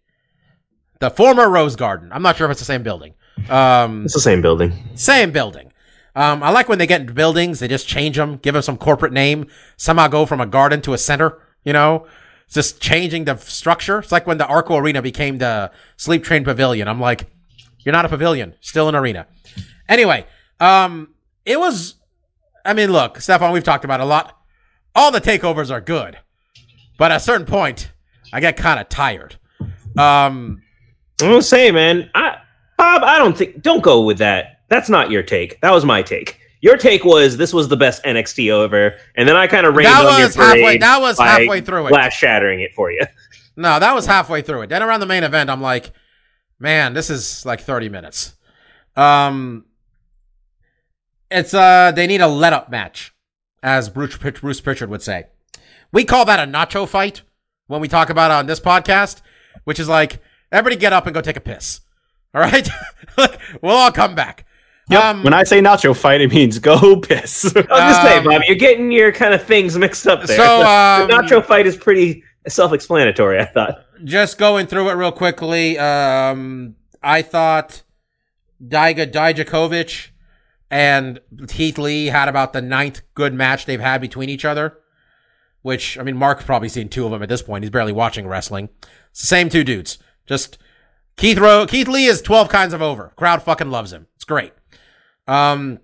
the former Rose Garden. I'm not sure if it's the same building. Um, It's the same building. same building. Um, I like when they get into buildings, they just change them, give them some corporate name, somehow go from a garden to a center, you know? It's just changing the structure. It's like when the Arco Arena became the Sleep Train Pavilion. I'm like, you're not a pavilion, still an arena. Anyway, um, it was, I mean, look, Stefan, we've talked about it a lot. All the takeovers are good, but at a certain point, I get kind of tired. Um, I'm gonna say, man, I, Bob, I don't think. Don't go with that. That's not your take. That was my take. Your take was this was the best NXT ever, and then I kind of rained that on your was halfway, parade that was halfway through it. glass shattering it for you. No, that was halfway through it. Then around the main event, I'm like, man, this is like 30 minutes. Um, it's uh, they need a let up match, as Bruce, Bruce Pritchard would say. We call that a nacho fight when we talk about it on this podcast, which is like everybody get up and go take a piss. All right, Like, we'll all come back. Yep. Um, when I say nacho fight, it means go piss. I was just saying, Um, Bob, you're getting your kind of things mixed up there. So, the, um, the nacho fight is pretty self-explanatory. I thought. just going through it real quickly. Um, I thought Diga Dijakovic and Keith Lee had about the ninth good match they've had between each other. Which I mean, Mark's probably seen two of them at this point. He's barely watching wrestling. It's the same two dudes. Just Keith Ro- Keith Lee is twelve kinds of over. Crowd fucking loves him. It's great. Um,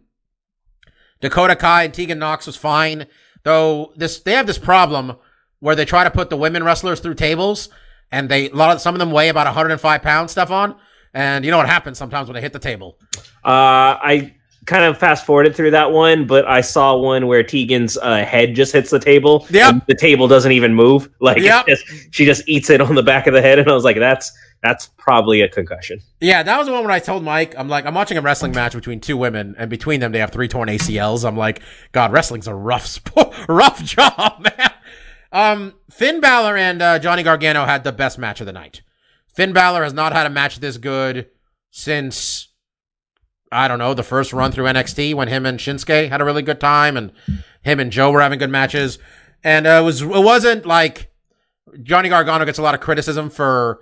Dakota Kai and Tegan Nox was fine, though. This they have this problem where they try to put the women wrestlers through tables, and they a lot of some of them weigh about 105 pounds. Stefan, And you know what happens sometimes when they hit the table? Uh, I kind of fast forwarded through that one, but I saw one where Tegan's uh, head just hits the table. Yep. and the table doesn't even move. Like Yep. just, she just eats it on the back of the head, and I was like, that's that's probably a concussion. Yeah, that was the one when I told Mike, I'm like, I'm watching a wrestling match between two women, and between them they have three torn ACLs. I'm like, God, wrestling's a rough sport, rough job, man. Um, Finn Balor and uh, Johnny Gargano had the best match of the night. Finn Balor has not had a match this good since I don't know the first run through NXT when him and Shinsuke had a really good time, and him and Joe were having good matches. And uh, it was it wasn't like Johnny Gargano gets a lot of criticism for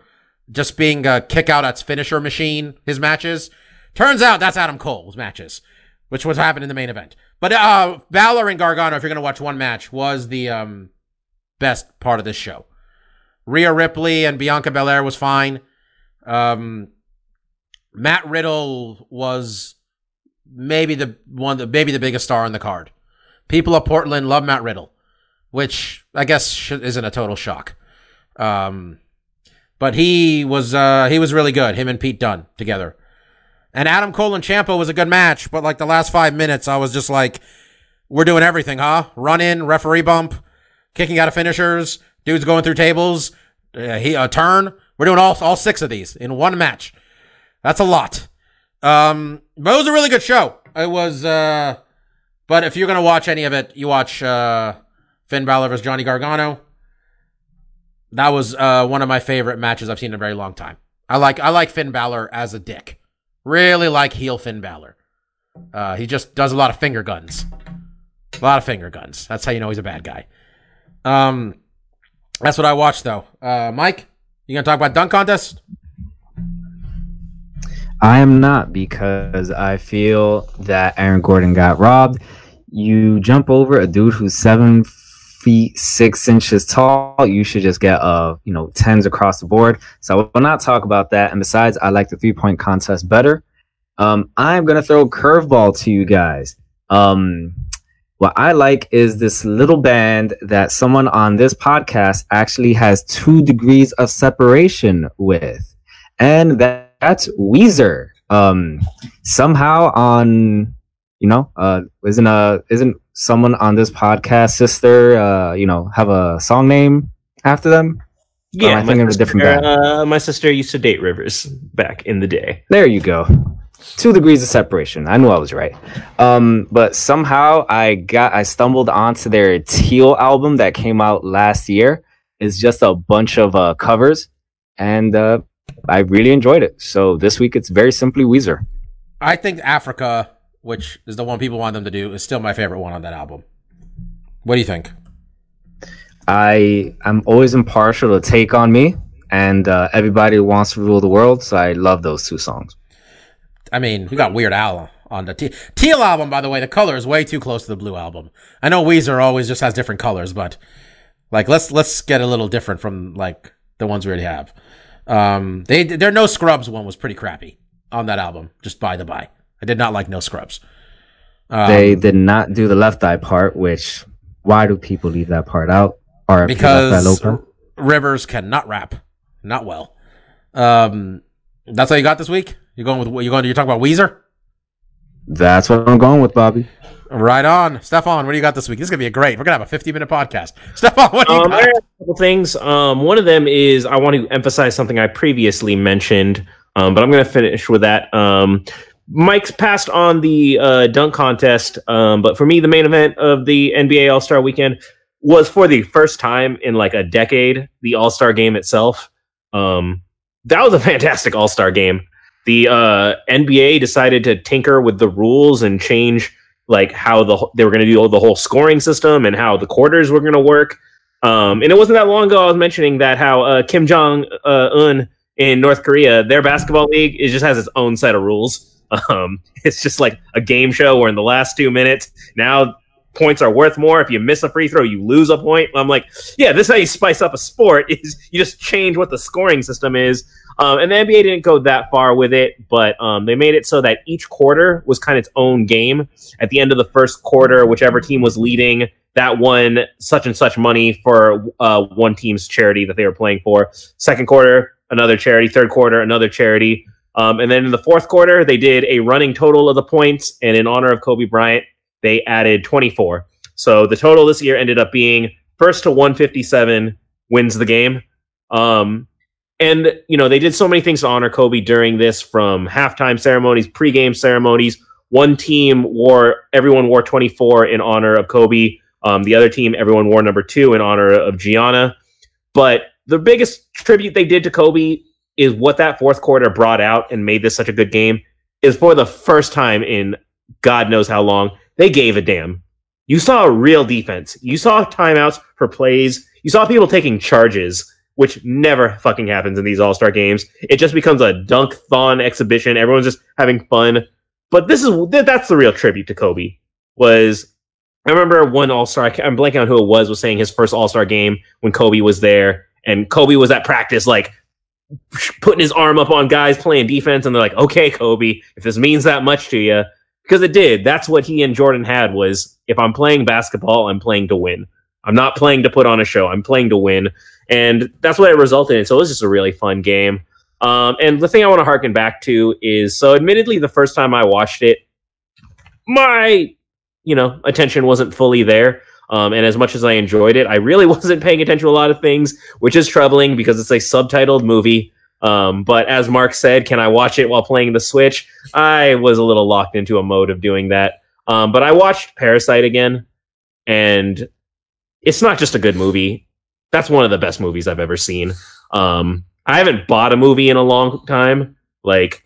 just being a kick out at finisher machine, his matches. Turns out that's Adam Cole's matches, which was happening in the main event. But uh Balor and Gargano, if you're gonna watch one match, was the um best part of this show. Rhea Ripley and Bianca Belair was fine. Um Matt Riddle was maybe the one the maybe the biggest star on the card. People of Portland love Matt Riddle, which I guess isn't a total shock. Um but he was uh he was really good. Him and Pete Dunne together. And Adam Cole and Ciampa was a good match, but like the last five minutes, I was just like, "We're doing everything, huh? Run in, referee bump, kicking out of finishers, dudes going through tables, uh, he a turn. We're doing all all six of these in one match. That's a lot. Um, but it was a really good show. It was. uh But if you're gonna watch any of it, you watch uh Finn Balor versus Johnny Gargano. That was uh, one of my favorite matches I've seen in a very long time. I like I like Finn Balor as a dick. Really like heel Finn Balor. Uh, he just does a lot of finger guns. A lot of finger guns. That's how you know he's a bad guy. Um, that's what I watched though. Uh, Mike, you gonna talk about dunk contest? I am not because I feel that Aaron Gordon got robbed. You jump over a dude who's seven feet six inches tall, you should just get uh you know tens across the board. So I will not talk about that. And besides, I like the three point contest better. Um, I'm gonna throw a curveball to you guys. Um, what I like is this little band that someone on this podcast actually has two degrees of separation with, and that, that's Weezer. Um, somehow on, you know, uh, isn't a isn't someone on this podcast sister, uh, you know, have a song name after them? Yeah, am I think of a different band? uh, my sister used to date Rivers back in the day. There you go. Two degrees of separation. I knew I was right. Um, but somehow I got I stumbled onto their Teal album that came out last year. It's just a bunch of uh, covers, and uh, I really enjoyed it. So this week it's very simply Weezer. I think Africa, which is the one people want them to do, is still my favorite one on that album. What do you think? I I'm always impartial to take on me, and uh, everybody wants to rule the world. So I love those two songs. I mean, we got Weird Al on the Te- Teal album, by the way. The color is way too close to the Blue album. I know Weezer always just has different colors, but like let's let's get a little different from like the ones we already have. Um, they their No Scrubs one was pretty crappy on that album. Just by the by, I did not like No Scrubs. Um, they did not do the left eye part, which why do people leave that part out? Or because Rivers cannot rap, not well. Um, that's all you got this week. You're going with you're going. You're talking about Weezer. That's what I'm going with, Bobby. Right on, Stefan. What do you got this week? This is gonna be a great. We're gonna have a 50 minute podcast. Stefan, what do you Um, I have a couple things. Um, one of them is I want to emphasize something I previously mentioned, um, but I'm going to finish with that. Um, Mike's passed on the uh, dunk contest, um, but for me, the main event of the NBA All Star Weekend was for the first time in like a decade the All Star Game itself. Um, that was a fantastic All Star Game. The uh, NBA decided to tinker with the rules and change like how the they were going to do the whole scoring system and how the quarters were going to work. Um, and it wasn't that long ago I was mentioning that how uh, Kim Jong uh, Un in North Korea, their basketball league, it just has its own set of rules. Um, it's just like a game show where in the last two minutes now points are worth more. If you miss a free throw, you lose a point. I'm like, yeah, this is how you spice up a sport. Is you just change what the scoring system is. Um, and the NBA didn't go that far with it, but um, they made it so that each quarter was kind of its own game. At the end of the first quarter, whichever team was leading, that won such and such money for uh, one team's charity that they were playing for. Second quarter, another charity. Third quarter, another charity. Um, and then in the fourth quarter, they did a running total of the points, and in honor of Kobe Bryant, they added 24. So the total this year ended up being first to 157 wins the game. Um, and you know they did so many things to honor Kobe during this, from halftime ceremonies, pregame ceremonies. One team wore everyone wore 24 in honor of Kobe. Um, the other team, everyone wore number two in honor of Gianna. But the biggest tribute they did to Kobe is what that fourth quarter brought out and made this such a good game. Is for the first time in God knows how long they gave a damn. You saw real defense. You saw timeouts for plays. You saw people taking charges which never fucking happens in these All Star games. It just becomes a dunk thon exhibition. Everyone's just having fun. But this is that's the real tribute to Kobe. Was I remember one All Star? I'm blanking on who it was. Was saying his first All Star game when Kobe was there, and Kobe was at practice, like putting his arm up on guys playing defense, and they're like, "Okay, Kobe, if this means that much to you." Because it did. That's what he and Jordan had was if I'm playing basketball, I'm playing to win. I'm not playing to put on a show. I'm playing to win and that's what it resulted in. So it was just a really fun game. Um, and the thing I want to harken back to is so, admittedly, the first time I watched it, my you know attention wasn't fully there. Um, and as much as I enjoyed it, I really wasn't paying attention to a lot of things, which is troubling because it's a subtitled movie. Um, but as Mark said, can I watch it while playing the Switch? I was a little locked into a mode of doing that. Um, but I watched Parasite again, and it's not just a good movie that's one of the best movies I've ever seen. Um, I haven't bought a movie in a long time, like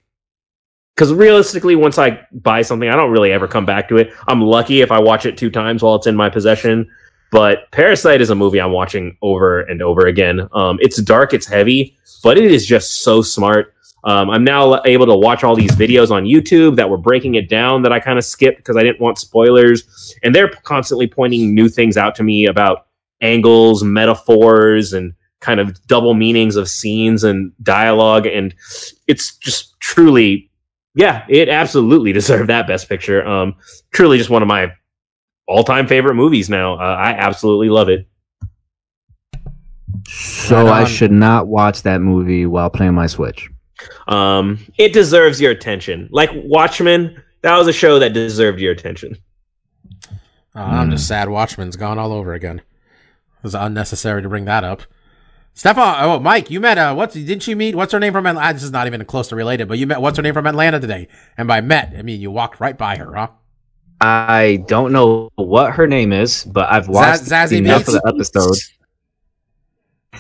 because realistically, once I buy something, I don't really ever come back to it. I'm lucky if I watch it two times while it's in my possession. But Parasite is a movie I'm watching over and over again. Um, it's dark, it's heavy, but it is just so smart. Um, I'm now able to watch all these videos on YouTube that were breaking it down that I kind of skipped because I didn't want spoilers. And they're constantly pointing new things out to me about angles, metaphors, and kind of double meanings of scenes and dialogue. And it's just truly, yeah, it absolutely deserved that best picture. Um, truly just one of my all time favorite movies now. Uh, I absolutely love it. So I should not watch that movie while playing my Switch. Um, it deserves your attention. Like Watchmen, that was a show that deserved your attention. Uh, I'm just sad Watchmen's gone all over again. It was unnecessary to bring that up. Stefan, oh Mike, you met uh, what's didn't you meet? What's her name from Atlanta? This is not even close to related, but you met what's her name from Atlanta today? And by met, I mean you walked right by her, huh? I don't know what her name is, but I've watched Zaz- Zazie enough Beetz? of the episode.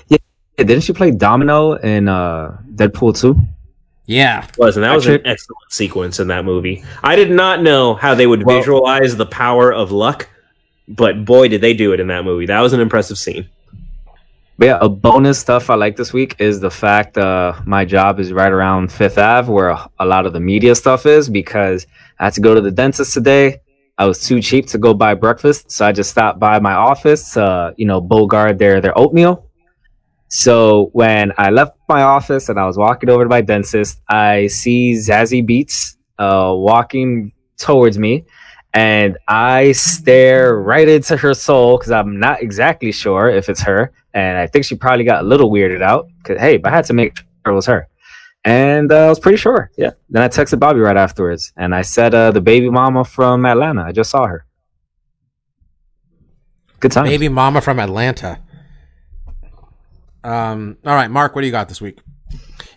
Yeah, didn't she play Domino in uh, Deadpool 2? Yeah. was and that was an excellent sequence in that movie. I did not know how they would Well- visualize the power of luck, but boy, did they do it in that movie. That was an impressive scene. But yeah, a bonus stuff I like this week is the fact uh, my job is right around Fifth Ave, where a, lot of the media stuff is, because I had to go to the dentist today. I was too cheap to go buy breakfast, so I just stopped by my office, uh, you know, Bogard their their oatmeal. So when I left my office and I was walking over to my dentist, I see Zazie Beetz uh, walking towards me, and I stare right into her soul because I'm not exactly sure if it's her, and I think she probably got a little weirded out. Cause hey, but I had to make sure it was her, and uh, I was pretty sure. Yeah. Then I texted Bobby right afterwards, and I said, uh, "The baby mama from Atlanta. I just saw her. Good time. Baby mama from Atlanta. Um all right, Mark, what do you got this week?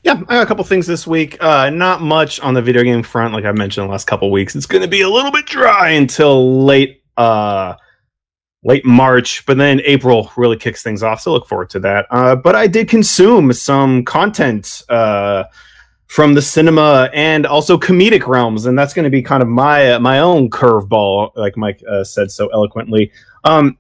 Yeah, I got a couple things this week. Uh, not much on the video game front, like I mentioned the last couple weeks. It's going to be a little bit dry until late, uh, late March, but then April really kicks things off. So look forward to that. Uh, but I did consume some content uh, from the cinema and also comedic realms, and that's going to be kind of my uh, my own curveball, like Mike uh, said so eloquently. Um,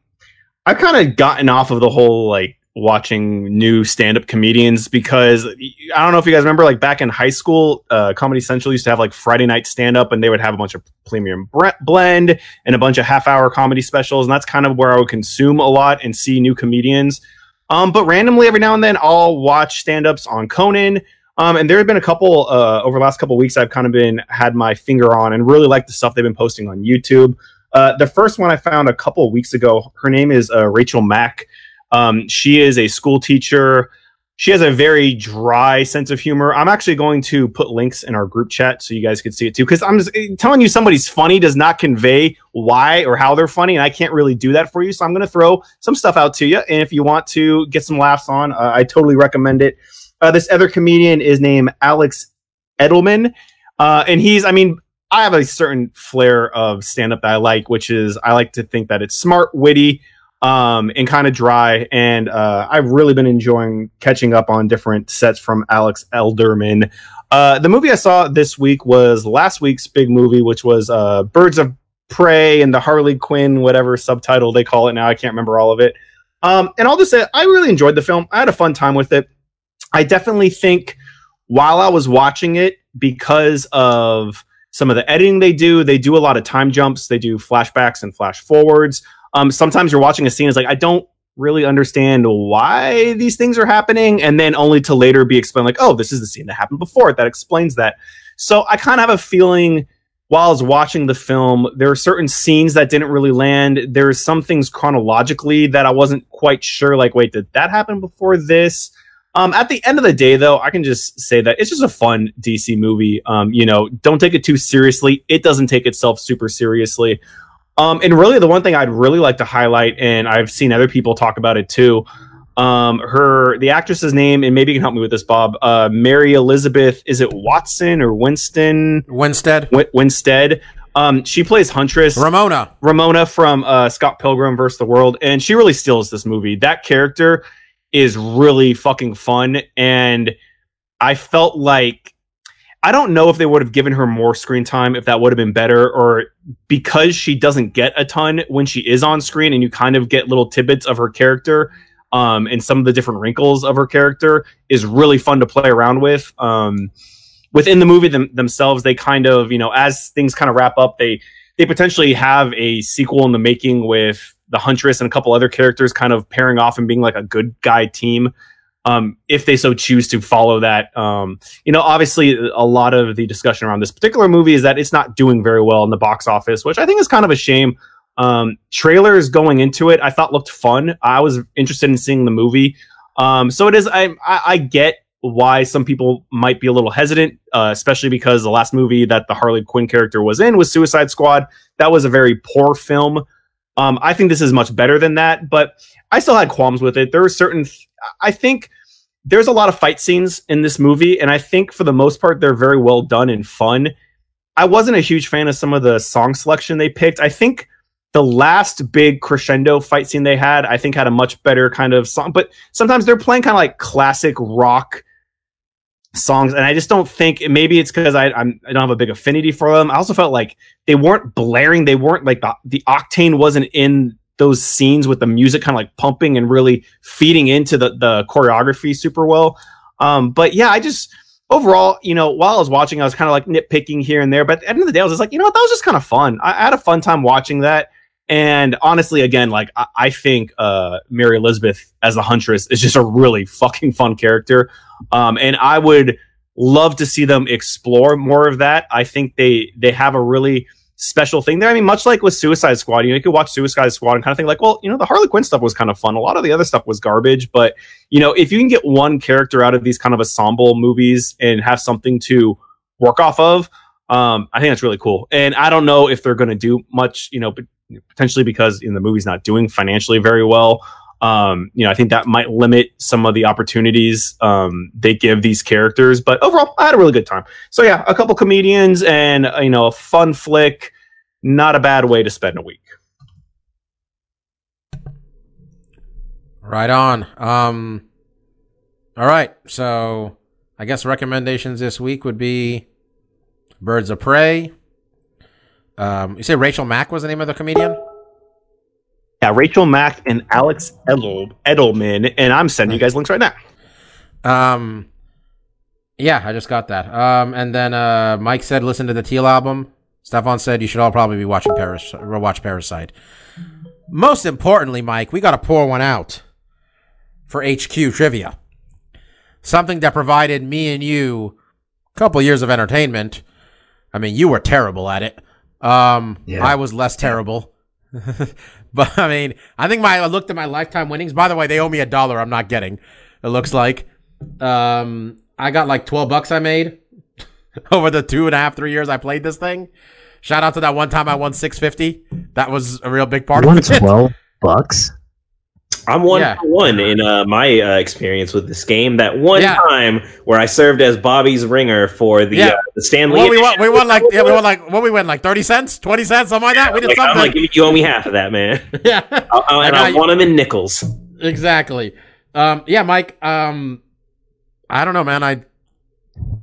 I've kind of gotten off of the whole like watching new stand-up comedians because I don't know if you guys remember like back in high school uh, Comedy Central used to have like Friday night stand-up and they would have a bunch of premium blend and a bunch of half-hour comedy specials and that's kind of where I would consume a lot and see new comedians. Um, but randomly every now and then I'll watch stand-ups on Conan. Um, and there have been a couple uh, over the last couple weeks I've kind of been had my finger on and really like the stuff they've been posting on YouTube. Uh, the first one I found a couple weeks ago her name is uh, Rachel Mack um, she is a school teacher she has a very dry sense of humor. I'm actually going to put links in our group chat so you guys can see it too. Because I'm just eh, telling you somebody's funny does not convey why or how they're funny, and I can't really do that for you. So I'm going to throw some stuff out to you, and if you want to get some laughs on, uh, I totally recommend it. Uh, this other comedian is named Alex Edelman, uh, and he's, I mean, I have a certain flair of stand up that I like, which is I like to think that it's smart, witty, um, and kind of dry. And uh, I've really been enjoying catching up on different sets from Alex Edelman. Uh, the movie I saw this week was last week's big movie, which was uh, Birds of Prey and the Harley Quinn, whatever subtitle they call it now. I can't remember all of it. Um, and I'll just say I really enjoyed the film. I had a fun time with it. I definitely think while I was watching it, because of some of the editing they do, they do a lot of time jumps, they do flashbacks and flash forwards. Um, sometimes you're watching a scene, it's like, I don't really understand why these things are happening, and then only to later be explained, like, oh, this is the scene that happened before that explains that. So I kind of have a feeling while I was watching the film, there are certain scenes that didn't really land. There's some things chronologically that I wasn't quite sure, like, wait, did that happen before this? Um, at the end of the day, though, I can just say that it's just a fun DC movie. Um, you know, don't take it too seriously. It doesn't take itself super seriously. Um, and really, the one thing I'd really like to highlight, and I've seen other people talk about it too. Um, her, the actress's name, and maybe you can help me with this, Bob. Uh, Mary Elizabeth, is it Watson or Winston? Winstead. Win- Winstead. Um, she plays Huntress. Ramona. Ramona from uh, Scott Pilgrim vs. the World, and she really steals this movie. That character is really fucking fun, and I felt like I don't know if they would have given her more screen time if that would have been better, or because she doesn't get a ton when she is on screen, and you kind of get little tidbits of her character. Um, and some of the different wrinkles of her character is really fun to play around with. Um, within the movie them, themselves, they kind of, you know, as things kind of wrap up, they they potentially have a sequel in the making with the Huntress and a couple other characters kind of pairing off and being like a good guy team. Um, if they so choose to follow that, um, you know, obviously a lot of the discussion around this particular movie is that it's not doing very well in the box office, which I think is kind of a shame. Um, trailers going into it, I thought looked fun. I was interested in seeing the movie. Um, so it is. I, I, I get why some people might be a little hesitant, uh, especially because the last movie that the Harley Quinn character was in was Suicide Squad. That was a very poor film. Um, I think this is much better than that, but I still had qualms with it. There are certain, I think there's a lot of fight scenes in this movie, and I think for the most part they're very well done and fun. I wasn't a huge fan of some of the song selection they picked. I think the last big crescendo fight scene they had, I think had a much better kind of song, but sometimes they're playing kind of like classic rock songs and i just don't think maybe it's because I, I'm, I don't have a big affinity for them i also felt like they weren't blaring they weren't like the, the octane wasn't in those scenes with the music kind of like pumping and really feeding into the, the choreography super well. Um, but yeah i just overall you know while i was watching i was kind of like nitpicking here and there but at the end of the day i was just like you know what? That was just kind of fun. I, I had a fun time watching that. And honestly again like i, I think uh, mary elizabeth as the huntress is just a really fucking fun character. Um, and I would love to see them explore more of that. I think they they have a really special thing there. I mean, much like with Suicide Squad, you know, you could watch Suicide Squad and kind of think like, well, you know, the Harley Quinn stuff was kind of fun. A lot of the other stuff was garbage, but you know, if you can get one character out of these kind of ensemble movies and have something to work off of, um, I think that's really cool. And I don't know if they're going to do much, you know, potentially because you know, the movie's not doing financially very well. Um, you know, I think that might limit some of the opportunities um, they give these characters. But overall, I had a really good time. So yeah, a couple comedians and uh, you know, a fun flick. Not a bad way to spend a week. Right on. Um, all right. So I guess recommendations this week would be Birds of Prey. Um, you say Rachel Mack was the name of the comedian? Yeah, Rachel Mack and Alex Edel- Edelman, and I'm sending you guys links right now. Um, yeah, I just got that. Um, and then uh, Mike said, listen to the Teal album. Stefan said you should all probably be watching Paris, watch Parasite. Most importantly, Mike, we got to pour one out for HQ trivia. Something that provided me and you a couple years of entertainment. I mean, you were terrible at it. Um, Yeah. I was less terrible. but I mean, I think my I looked at my lifetime winnings. By the way, they owe me a dollar. I'm not getting. It looks like. Um, I got like twelve bucks I made over the two and a half, three years I played this thing. Shout out to that one time I won six fifty. That was a real big part One of it. twelve bucks. I'm one Yeah. for one in uh, my uh, experience with this game. That one Yeah. time where I served as Bobby's ringer for the Yeah. uh, the Stanley. Well, we won, we won like yeah, we won like what we win like thirty cents, twenty cents, something like that. We did Like, I'm something. like, you owe me half of that, man. yeah, I'll, I'll- and I I, want them in nickels. exactly. Um, yeah, Mike. Um, I don't know, man. I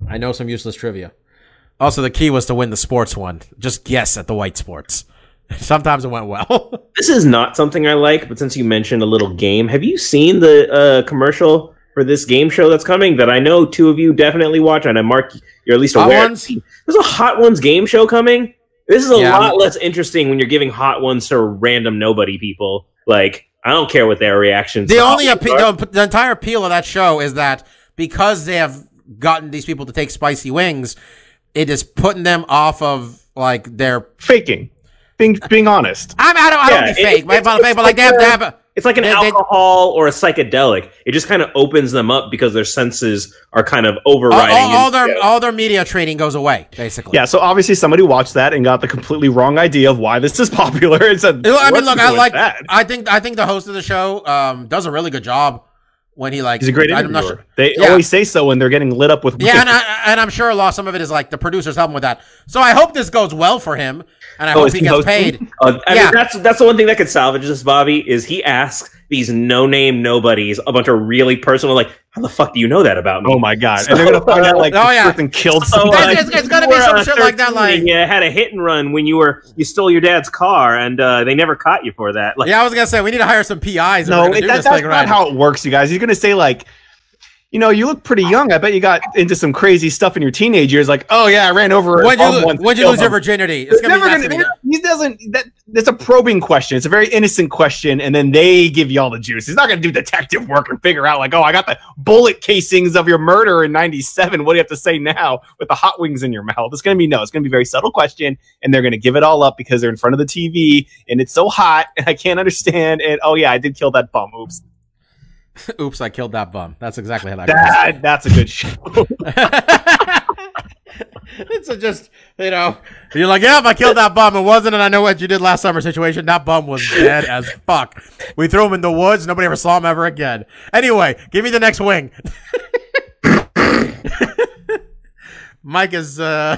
I know some useless trivia. Also, the key was to win the sports one. Just guess at the white sports. Sometimes it went well. This is not something I like, but since you mentioned a little game, have you seen the uh, commercial for this game show that's coming? That I know two of you definitely watch, and I mark you're at least Hot aware. Ones? There's a Hot Ones game show coming. This is a Yeah, lot I'm- less interesting when you're giving Hot Ones to random nobody people. Like I don't care what their reactions. the only Hot appe- are. the, the entire appeal of that show is that because they have gotten these people to take spicy wings, it is putting them off of like their. Faking. Being being honest. I'm, I don't. I don't Yeah, be it- fake, but, it's- but, it's but like they like they a- have a- It's like an They- they- alcohol or a psychedelic. It just kind of opens them up because their senses are kind of all, overriding. all, all in- their all their media training goes away basically. Yeah, so obviously somebody watched that and got the completely wrong idea of why this is popular and said, I mean, look, I like. that?" I think I think the host of the show um, does a really good job when he like. He's a great I'm interviewer. not sure. They Yeah. always say so when they're getting lit up with Yeah, and, I, and I'm sure a lot. Some of it is like the producers help him with that. So I hope this goes well for him, and I Oh, hope is he he gets paid. Uh, I Yeah. mean, that's that's the one thing that could salvage this, Bobby. Is he asks these no name nobodies a bunch of really personal, like, how the fuck do you know that about me? Oh my god! and they're gonna find out like Oh, yeah. person killed So, somebody. uh, It's- it's gotta be some were, shit uh, like that, 13 like- and you had a hit and run when you were you stole your dad's car, and uh, they never caught you for that. Like, Yeah, I was gonna say we need to hire some PIs. no, gonna it, that, this that's thing not right. how it works, you guys. You're gonna say like, you know, you look pretty young. I bet you got into some crazy stuff in your teenage years. Like, oh yeah, I ran over. a When bum you when you lose your virginity, it's It's gonna never gonna He doesn't. That that's a probing question. It's a very innocent question, and then they give you all the juice. He's not gonna do detective work and figure out like, oh, I got the bullet casings of your murder in '97. What do you have to say now with the hot wings in your mouth? It's gonna be no. It's gonna be a very subtle question, and they're gonna give it all up because they're in front of the TV and it's so hot and I can't understand. And oh yeah, I did kill that bum. Oops. Oops, I killed that bum. That's exactly how that goes. That's a good show. it's a just you know you're like yeah I killed that bum. It wasn't and I know what you did last summer situation. That bum was dead as fuck. We threw him in the woods. Nobody ever saw him ever again. Anyway give me the next wing. Mike is uh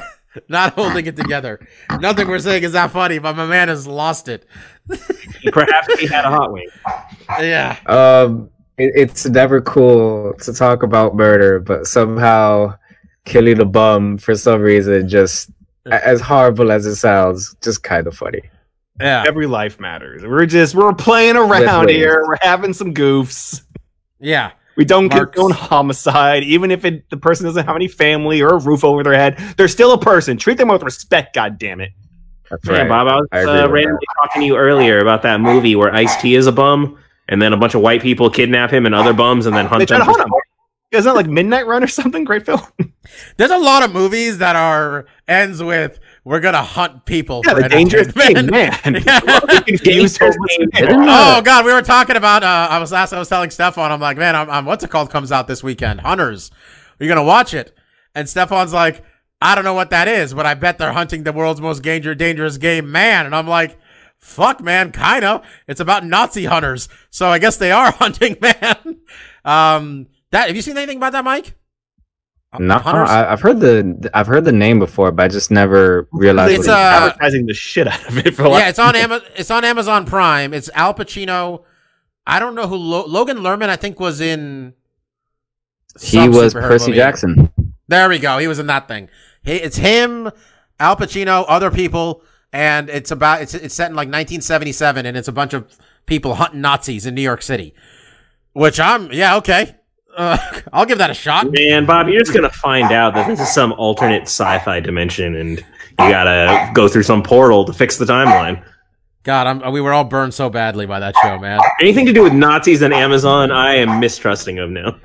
not holding it together. Nothing we're saying is that funny but my man has lost it. Perhaps he had a hot wing. yeah. Um, it, it's never cool to talk about murder, but somehow killing a bum for some reason just as horrible as it sounds, just kind of funny. yeah Every life matters. We're just we're playing around wings. here. We're having some goofs. yeah We don't Marks. condone homicide, even if it, the person doesn't have any family or a roof over their head. They're still a person. Treat them with respect. God damn it. That's Man, right. Bob, I was I uh, with randomly talking to you earlier about that movie where Ice T is a bum, and then a bunch of white people kidnap him and other bums, and then hunt They try them. to hunt him. Isn't that like Midnight Run or something? Great film. there's a lot of movies that are ends with we're gonna hunt people Yeah, for the dangerous game, entertainment." man. Yeah. Confused Dangerous homeless game. man. Isn't Oh God, we were talking about. Uh, I was last. I was telling Stefan. I'm like, man, I'm, I'm. What's it called? Comes out this weekend. Hunters. Are you gonna watch it? And Stefan's like, I don't know what that is, but I bet they're hunting the world's most danger, dangerous game, man. And I'm like, fuck, man, kind of. It's about Nazi hunters, so I guess they are hunting, man. Um, that. Have you seen anything about that, Mike? No, Hunters? I, I've heard the I've heard the name before, but I just never realized. It's, uh, advertising the shit out of it for a yeah, it's on Amazon. It's on Amazon Prime. It's Al Pacino. I don't know who Lo- Logan Lerman. I think was in. he was Percy movie. Jackson. There we go. He was in that thing. He, it's him, Al Pacino, other people, and it's about it's it's set in like 1977, and it's a bunch of people hunting Nazis in New York City. Which I'm yeah okay. Uh, I'll give that a shot. Man, Bob, you're just gonna find out that this is some alternate sci-fi dimension, and you gotta go through some portal to fix the timeline. God, I'm, we were all burned so badly by that show, man. Anything to do with Nazis and Amazon, I am mistrusting of now.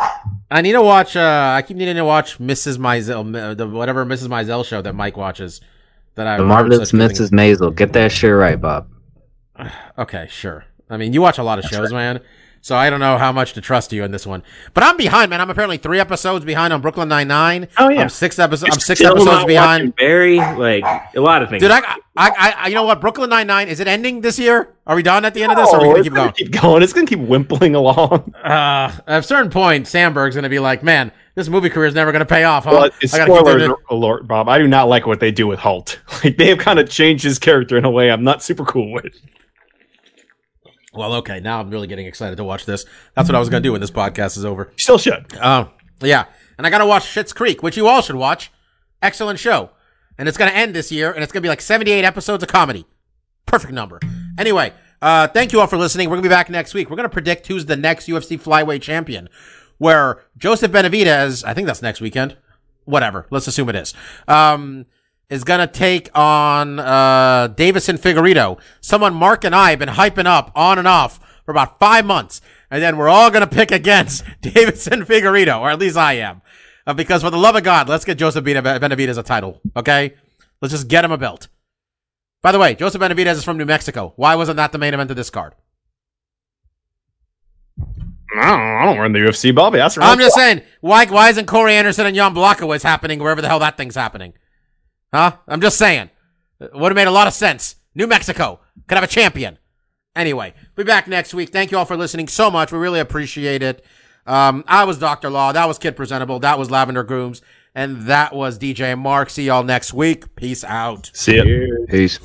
I need to watch. Uh, I keep needing to watch Mrs. Maisel, the whatever Mrs. Maisel show that Mike watches. That I The marvelous Mrs. Maisel. Get that shit right, Bob. Okay, sure. I mean, you watch a lot of shows, man. So I don't know how much to trust you in this one. But I'm behind, man. I'm apparently three episodes behind on Brooklyn Nine Nine. Oh, yeah. I'm six episodes. I'm six still episodes not behind. watching Barry, like a lot of things. Dude, I, I, I, you know what? Brooklyn Nine Nine is it ending this year? Are we done at the end of this? or are we gonna keep gonna going? keep going. It's gonna keep wimpling along. Uh, at a certain point, Samberg's gonna be like, "Man, this movie career is never gonna pay off." Huh? Well, I gotta keep doing spoiler alert, Bob. I do not like what they do with Holt. Like they have kind of changed his character in a way I'm not super cool with. Well, okay, now I'm really getting excited to watch this. That's what I was gonna do when this podcast is over. You still should. Oh, yeah. And I gotta watch Schitt's Creek, which you all should watch. Excellent show. And it's gonna end this year, and it's gonna be like 78 episodes of comedy. Perfect number. Anyway, uh, thank you all for listening. We're gonna be back next week. We're gonna predict who's the next UFC flyweight champion. Where Joseph Benavidez, I think that's next weekend. Whatever. Let's assume it is. Um, is gonna take on uh Deiveson Figueiredo. Someone Mark and I have been hyping up on and off for about five months, and then we're all gonna pick against Deiveson Figueiredo, or at least I am, uh, because for the love of God, let's get Joseph Bena- Benavidez a title, okay? Let's just get him a belt. By the way, Joseph Benavidez is from New Mexico. Why wasn't that the main event of this card? I don't, I don't run the UFC, Bobby. That's right. I'm just saying, why why isn't Corey Anderson and Jan Blachowicz happening wherever the hell that thing's happening? Huh? I'm just saying. Would have made a lot of sense. New Mexico could have a champion. Anyway, we'll be back next week. Thank you all for listening so much. We really appreciate it. Um, I was Dr. Law. That was Kid Presentable. That was Lavender Grooms. And that was DJ Mark. See y'all next week. Peace out. See ya. Peace.